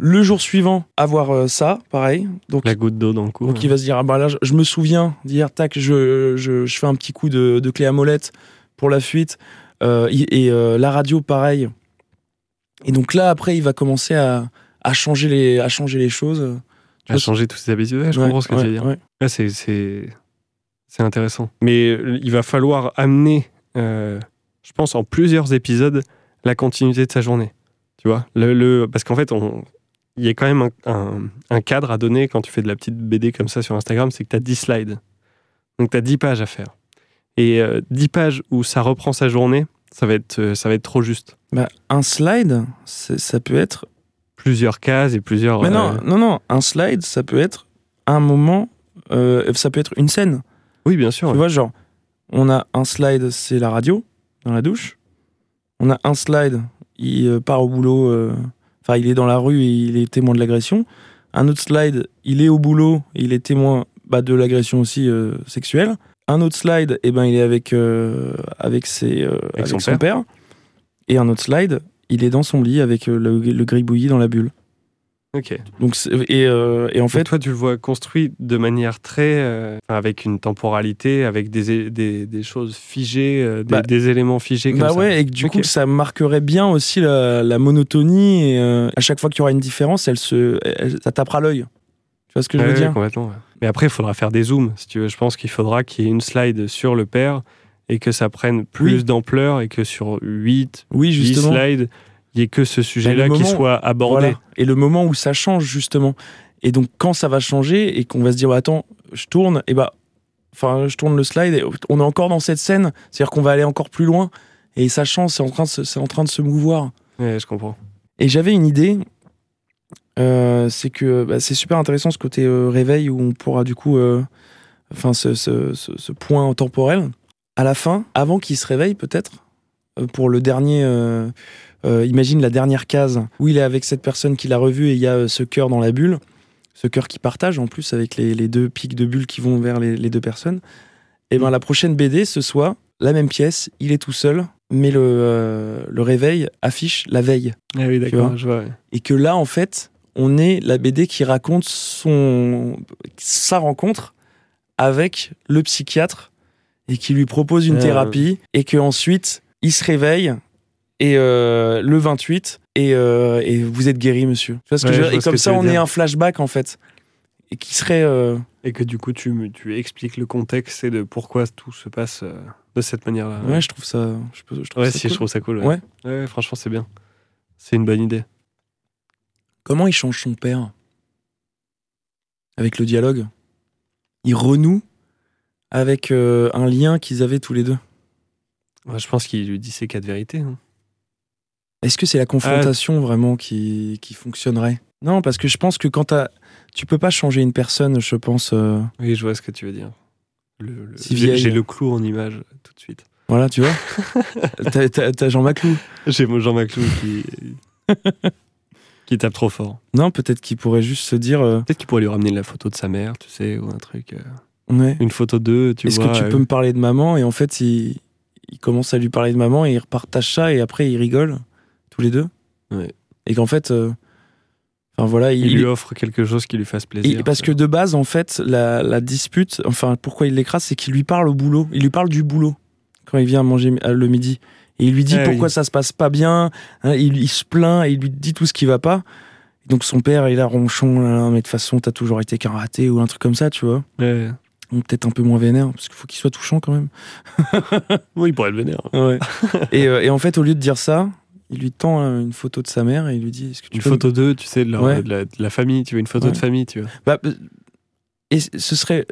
Le jour suivant, avoir euh, ça, pareil. Donc la goutte d'eau dans le cou donc il va se dire, ah bah là, je, je me souviens d'hier, tac, je, je, je fais un petit coup de, de clé à molette pour la fuite. Euh, et et, euh, la radio, pareil. Et donc là, après, il va commencer à, à, changer, les, à changer les choses. à changer toutes ses habitudes Ouais, je Ouais, comprends ce que ouais, tu veux dire c'est, c'est, c'est intéressant. Mais il va falloir amener, euh, je pense, en plusieurs épisodes, la continuité de sa journée. Tu vois le, le- Parce qu'en fait, on, il y a quand même un, un- un cadre à donner quand tu fais de la petite BD comme ça sur Instagram, c'est que tu as 10 slides. Donc tu as 10 pages à faire. Et euh, 10 pages où ça reprend sa journée, ça va être, euh, ça va être trop juste. Bah, un slide, ça peut être. Plusieurs cases et plusieurs... Mais euh, non, non, non, un slide, ça peut être un moment, euh, ça peut être une scène. Oui, bien sûr. Tu ouais. vois, genre, on a un slide, c'est la radio, dans la douche. On a un slide, il part au boulot, enfin, il est dans la rue et il est témoin de l'agression. Un autre slide, il est au boulot et il est témoin bah, de l'agression aussi euh, sexuelle. Un autre slide, eh ben, il est avec, euh, avec, ses, euh, avec, son son, père. Et un autre slide, il est dans son lit avec le, le gribouillis dans la bulle. Ok. Donc, et, euh, et en fait, toi, tu le vois construit de manière très. euh, avec une temporalité, avec des, des, des choses figées, euh, des, Bah, des éléments figés comme Bah ça. ouais, et que du coup, ça marquerait bien aussi la, la monotonie. Et euh, à chaque fois qu'il y aura une différence, elle se, elle- ça tapera l'œil. Tu vois ce que je veux ouais, dire? complètement, ouais. Mais après, il faudra faire des zooms, si tu veux. Je pense qu'il faudra qu'il y ait une slide sur le père et que ça prenne plus Oui. d'ampleur et que sur 8, Oui, 10 justement. slides, il n'y ait que ce sujet-là le qui soit abordé. Voilà. Et le moment où ça change, justement. Et donc, quand ça va changer et qu'on va se dire, attends, je tourne, et bah, enfin, je tourne le slide et on est encore dans cette scène. C'est-à-dire qu'on va aller encore plus loin. Et ça change, c'est en, train de se- c'est en train de se mouvoir. Ouais, je comprends. Et j'avais une idée, euh, c'est que bah, c'est super intéressant ce côté euh, réveil où on pourra du coup, euh, enfin ce, ce- ce- ce point temporel. à la fin, avant qu'il se réveille peut-être, pour le dernier... euh, imagine la dernière case où il est avec cette personne qu'il a revue et il y a euh, ce cœur dans la bulle, ce cœur qui partage en plus avec les, les deux pics de bulles qui vont vers les, les deux personnes. Et ben la prochaine BD, ce soit la même pièce, il est tout seul, mais le, euh, le réveil affiche la veille. Ah oui, d'accord, je vois. ouais. Et que là, en fait, on est la BD qui raconte son, sa rencontre avec le psychiatre et qui lui propose une Ah. thérapie et que ensuite il se réveille et euh, le 28 et, euh, et vous êtes guéri, monsieur. Tu vois ce que Ouais, je veux je dire? Et comme ça, on est un flashback en fait et qui serait euh, Et que du coup, tu, tu expliques le contexte et de pourquoi tout se passe de cette manière-là. ouais, je trouve ça. Je, peux- je trouve Ouais, ça si, cool. je trouve ça cool. Ouais, Ouais. Franchement, c'est bien. C'est une bonne idée. Comment il change son père? Avec le dialogue? Il renoue avec un lien qu'ils avaient tous les deux? Je pense qu'il lui dit ses quatre vérités. hein. Est-ce que c'est la confrontation vraiment qui, qui fonctionnerait? Non, parce que je pense que quand tu peux pas changer une personne, je pense. euh, Oui, je vois ce que tu veux dire. Le- le- Si j'ai le clou en image tout de suite. voilà, tu vois T'as- Jean Maclou. J'ai Jean Maclou qui, qui tape trop fort. Non, peut-être qu'il pourrait juste se dire euh, Peut-être qu'il pourrait lui ramener la photo de sa mère, tu sais, ou un truc. euh, ouais. une photo d'eux, tu Est-ce vois. que tu euh, peux me parler de maman? Et en fait, il, il commence à lui parler de maman et il repartage ça et après ils rigolent tous les deux. Ouais. Et qu'en fait, euh, enfin voilà, il, lui offre quelque chose qui lui fasse plaisir. Et parce que de base, en fait, la, la dispute, enfin, pourquoi il l'écrase, c'est qu'il lui parle au boulot. Il lui parle du boulot quand il vient manger euh, le midi. Et il lui dit Ah pourquoi ça se passe pas bien. hein, il, il se plaint et il lui dit tout ce qui va pas. Donc son père, il a ronchon, là, là, mais de toute façon, t'as toujours été qu'un raté ou un truc comme ça, tu vois. Ouais. Donc peut-être un peu moins vénère, parce qu'il faut qu'il soit touchant quand même. Oui, il pourrait le vénère. Ouais. et, euh, et en fait, au lieu de dire ça, il lui tend euh, une photo de sa mère et il lui dit est-ce que tu Une peux photo d'eux, tu sais, de, leur- Ouais. de la, de la famille, tu vois, une photo Ouais. de famille, tu vois. Bah, euh, et ce serait.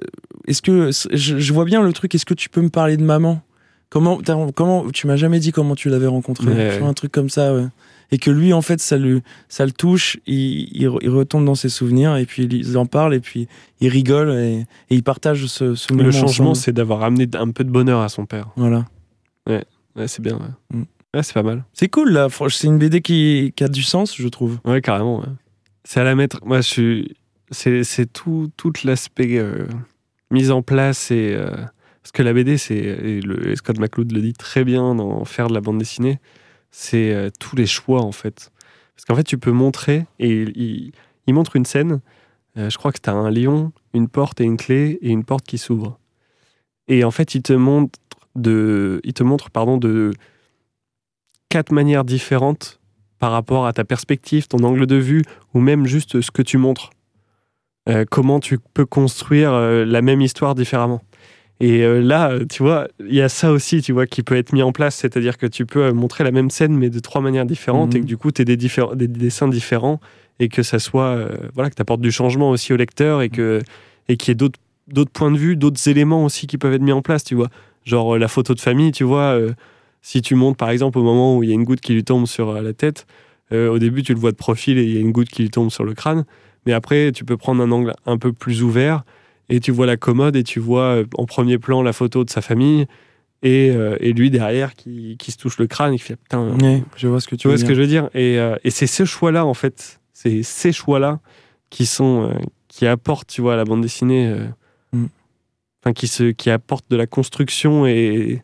Est-ce que. Je, je vois bien le truc, est-ce que tu peux me parler de maman? Comment, comment Tu m'as jamais dit comment tu l'avais rencontré. Ouais, un truc comme ça, ouais. Et que lui, en fait, ça, lui, ça le touche, il, il, il retombe dans ses souvenirs, et puis ils en parlent, et puis il rigole, et, et ils partagent ce, ce moment. Le changement, c'est d'avoir amené un peu de bonheur à son père. Voilà. Ouais, c'est bien. Ouais, Mm. Ouais, c'est pas mal. C'est cool, là. C'est une BD qui, qui a du sens, je trouve. Ouais, carrément. ouais. C'est à la mettre. Moi, je suis. C'est, c'est tout, tout l'aspect euh, mise en place et. euh, parce que la BD, c'est. Et, Scott McCloud le dit très bien dans Faire de la bande dessinée. C'est euh, tous les choix, en fait. Parce qu'en fait, tu peux montrer. Et il, il- il montre une scène. euh, je crois que tu as un lion, une porte et une clé et une porte qui s'ouvre. Et en fait, il te montre de. Il te montre, pardon, de quatre manières différentes par rapport à ta perspective, ton angle de vue, ou même juste ce que tu montres. Euh, comment tu peux construire euh, la même histoire différemment. Et euh, là, tu vois, il y a ça aussi, tu vois, qui peut être mis en place, c'est-à-dire que tu peux montrer la même scène, mais de trois manières différentes, Mhm. et que du coup, tu aies des, diffé- des dessins différents, et que ça soit, voilà, que tu apportes du changement aussi au lecteur, et que et qu'il y ait d'autres d'autres points de vue, d'autres éléments aussi qui peuvent être mis en place, tu vois. Genre la photo de famille, tu vois, si tu montes par exemple au moment où il y a une goutte qui lui tombe sur euh, la tête, euh, au début tu le vois de profil et il y a une goutte qui lui tombe sur le crâne, mais après tu peux prendre un angle un peu plus ouvert et tu vois la commode et tu vois euh, en premier plan la photo de sa famille et, euh, et lui derrière qui, qui se touche le crâne et qui fait putain, Ouais, je vois ce que tu, tu vois veux ce dire. que je veux dire? Et, euh, et c'est ce choix-là, en fait, c'est ces choix-là qui sont qui apportent, tu vois, à la bande dessinée, Mm. enfin qui se qui apportent de la construction et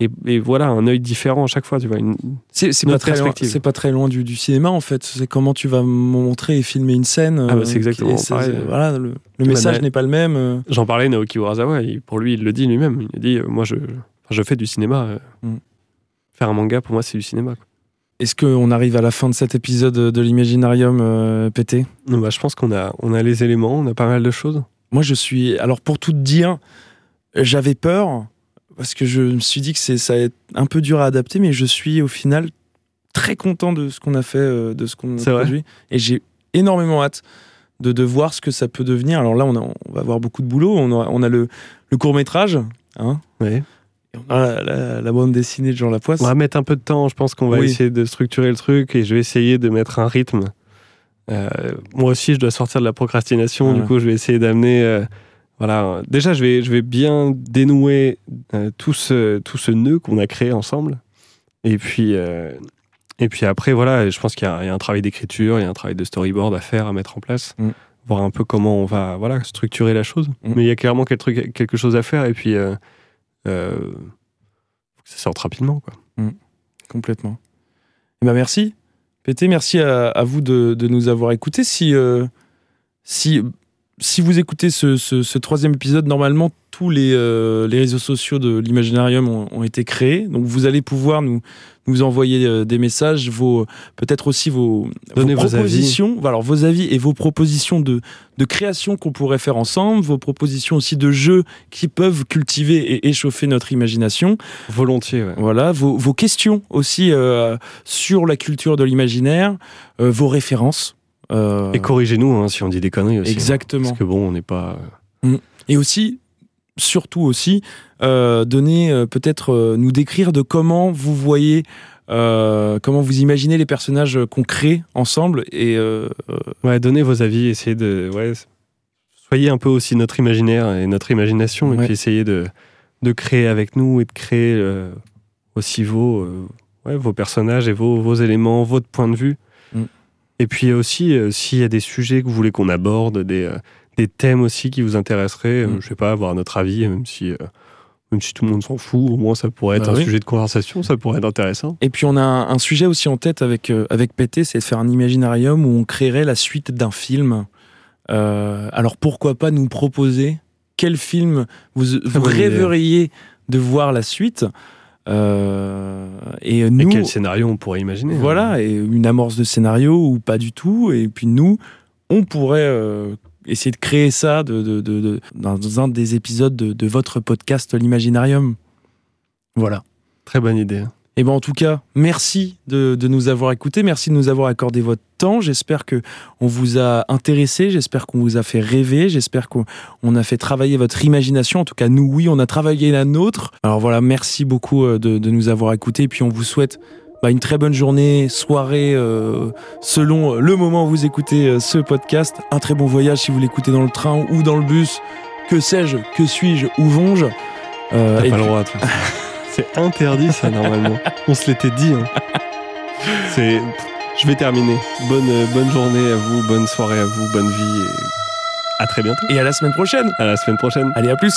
et, et voilà un œil différent à chaque fois, tu vois. Une... C'est pas, très loin- perspective. c'est pas très loin du, du cinéma en fait. C'est comment tu vas montrer et filmer une scène. Ah bah, euh, c'est exactement et c'est- pareil. Voilà, le, le message n'est pas le même. euh. J'en parlais Naoki Urasawa, il- pour lui, il le dit lui-même. Il a dit, euh, moi, je fais du cinéma. euh, Mm. Faire un manga, pour moi, c'est du cinéma. Est-ce qu'on arrive à la fin de cet épisode de l'Imaginarium euh, pété Donc, bah, je pense qu'on a on a les éléments, on a pas mal de choses. Moi, je suis. Alors, pour tout dire, j'avais peur parce que je me suis dit que c'est ça va être un peu dur à adapter, mais je suis au final très content de ce qu'on a fait, euh, de ce qu'on a produit, et j'ai énormément hâte de, de voir ce que ça peut devenir. Alors là, on, a- on va avoir beaucoup de boulot. On a, on a le, le court métrage, hein, Ouais. et on a la, la- la bande dessinée de Jean Lapoisse. On va mettre un peu de temps, je pense qu'on va Oui. essayer de structurer le truc et je vais essayer de mettre un rythme. Euh, moi aussi, je dois sortir de la procrastination, Voilà. du coup, je vais essayer d'amener euh, voilà, déjà je vais, je vais bien dénouer euh, tout, ce, tout ce nœud qu'on a créé ensemble. Et puis, euh, et puis après, voilà, je pense qu'il y, a un travail d'écriture, il y a un travail de storyboard à faire, à mettre en place, Mm. voir un peu comment on va voilà, structurer la chose. Mm. Mais il y a clairement quelque, truc- quelque chose à faire et puis euh, euh, faut que ça sorte rapidement. Quoi. Complètement. Eh ben merci. Pété, merci à, à vous de, de nous avoir écoutés. Si, si, si vous écoutez ce, ce- ce troisième épisode, normalement, tous les, euh, les réseaux sociaux de l'Imaginarium ont, ont été créés. Donc, vous allez pouvoir nous, nous envoyer euh, des messages, vos peut-être aussi vos, vos propositions, Voilà, alors, vos avis et vos propositions de, de création qu'on pourrait faire ensemble, vos propositions aussi de jeux qui peuvent cultiver et échauffer notre imagination. Volontiers, ouais. Voilà, vos, vos questions aussi euh, sur la culture de l'imaginaire, euh, vos références. Euh, Et corrigez-nous hein, si on dit des conneries aussi. hein. Exactement. Parce que bon, on n'est pas. Et aussi, surtout aussi, euh, donner euh, peut-être euh, nous décrire de comment vous voyez, euh, comment vous imaginez les personnages qu'on crée ensemble. Et euh, Ouais, donnez vos avis, essayez de. Ouais, soyez un peu aussi notre imaginaire et notre imagination, et Ouais. puis essayez de, de créer avec nous et de créer euh, aussi vos, euh, ouais, vos personnages et vos, vos éléments, votre point de vue. Et puis aussi, euh, s'il y a des sujets que vous voulez qu'on aborde, des, euh, des thèmes aussi qui vous intéresseraient, euh, Mm. je sais pas, avoir notre avis, même si. euh, même si tout le monde s'en fout, au moins ça pourrait être Bah un oui. sujet de conversation, ça pourrait être intéressant. Et puis on a un, un sujet aussi en tête avec, euh, avec PT, c'est de faire un imaginarium où on créerait la suite d'un film. Euh, alors pourquoi pas nous proposer quel film vous, vous bonne idée. rêveriez de voir la suite? Euh, Et Et nous, quel scénario on pourrait imaginer hein. voilà, et une amorce de scénario ou pas du tout. Et puis nous, on pourrait euh, essayer de créer ça de, de- de- de- dans un des épisodes de, de votre podcast L'Imaginarium. Voilà. Très bonne idée. Et ben en tout cas, merci de, de nous avoir écoutés, merci de nous avoir accordé votre temps. J'espère que on vous a intéressé, j'espère qu'on vous a fait rêver, j'espère qu'on on a fait travailler votre imagination. En tout cas, nous, oui, on a travaillé la nôtre. Alors voilà, merci beaucoup euh, de, de nous avoir écoutés. Et puis on vous souhaite bah, une très bonne journée, soirée, euh, selon le moment où vous écoutez euh, ce podcast. Un très bon voyage si vous l'écoutez dans le train ou dans le bus. Que sais-je, que suis-je, où vont-je Euh, T'as pas le droit. C'est interdit ça normalement. On se l'était dit. hein. C'est. Je vais terminer. Bonne, bonne journée à vous, bonne soirée à vous, bonne vie et à très bientôt. et à la semaine prochaine. À la semaine prochaine. Allez, à plus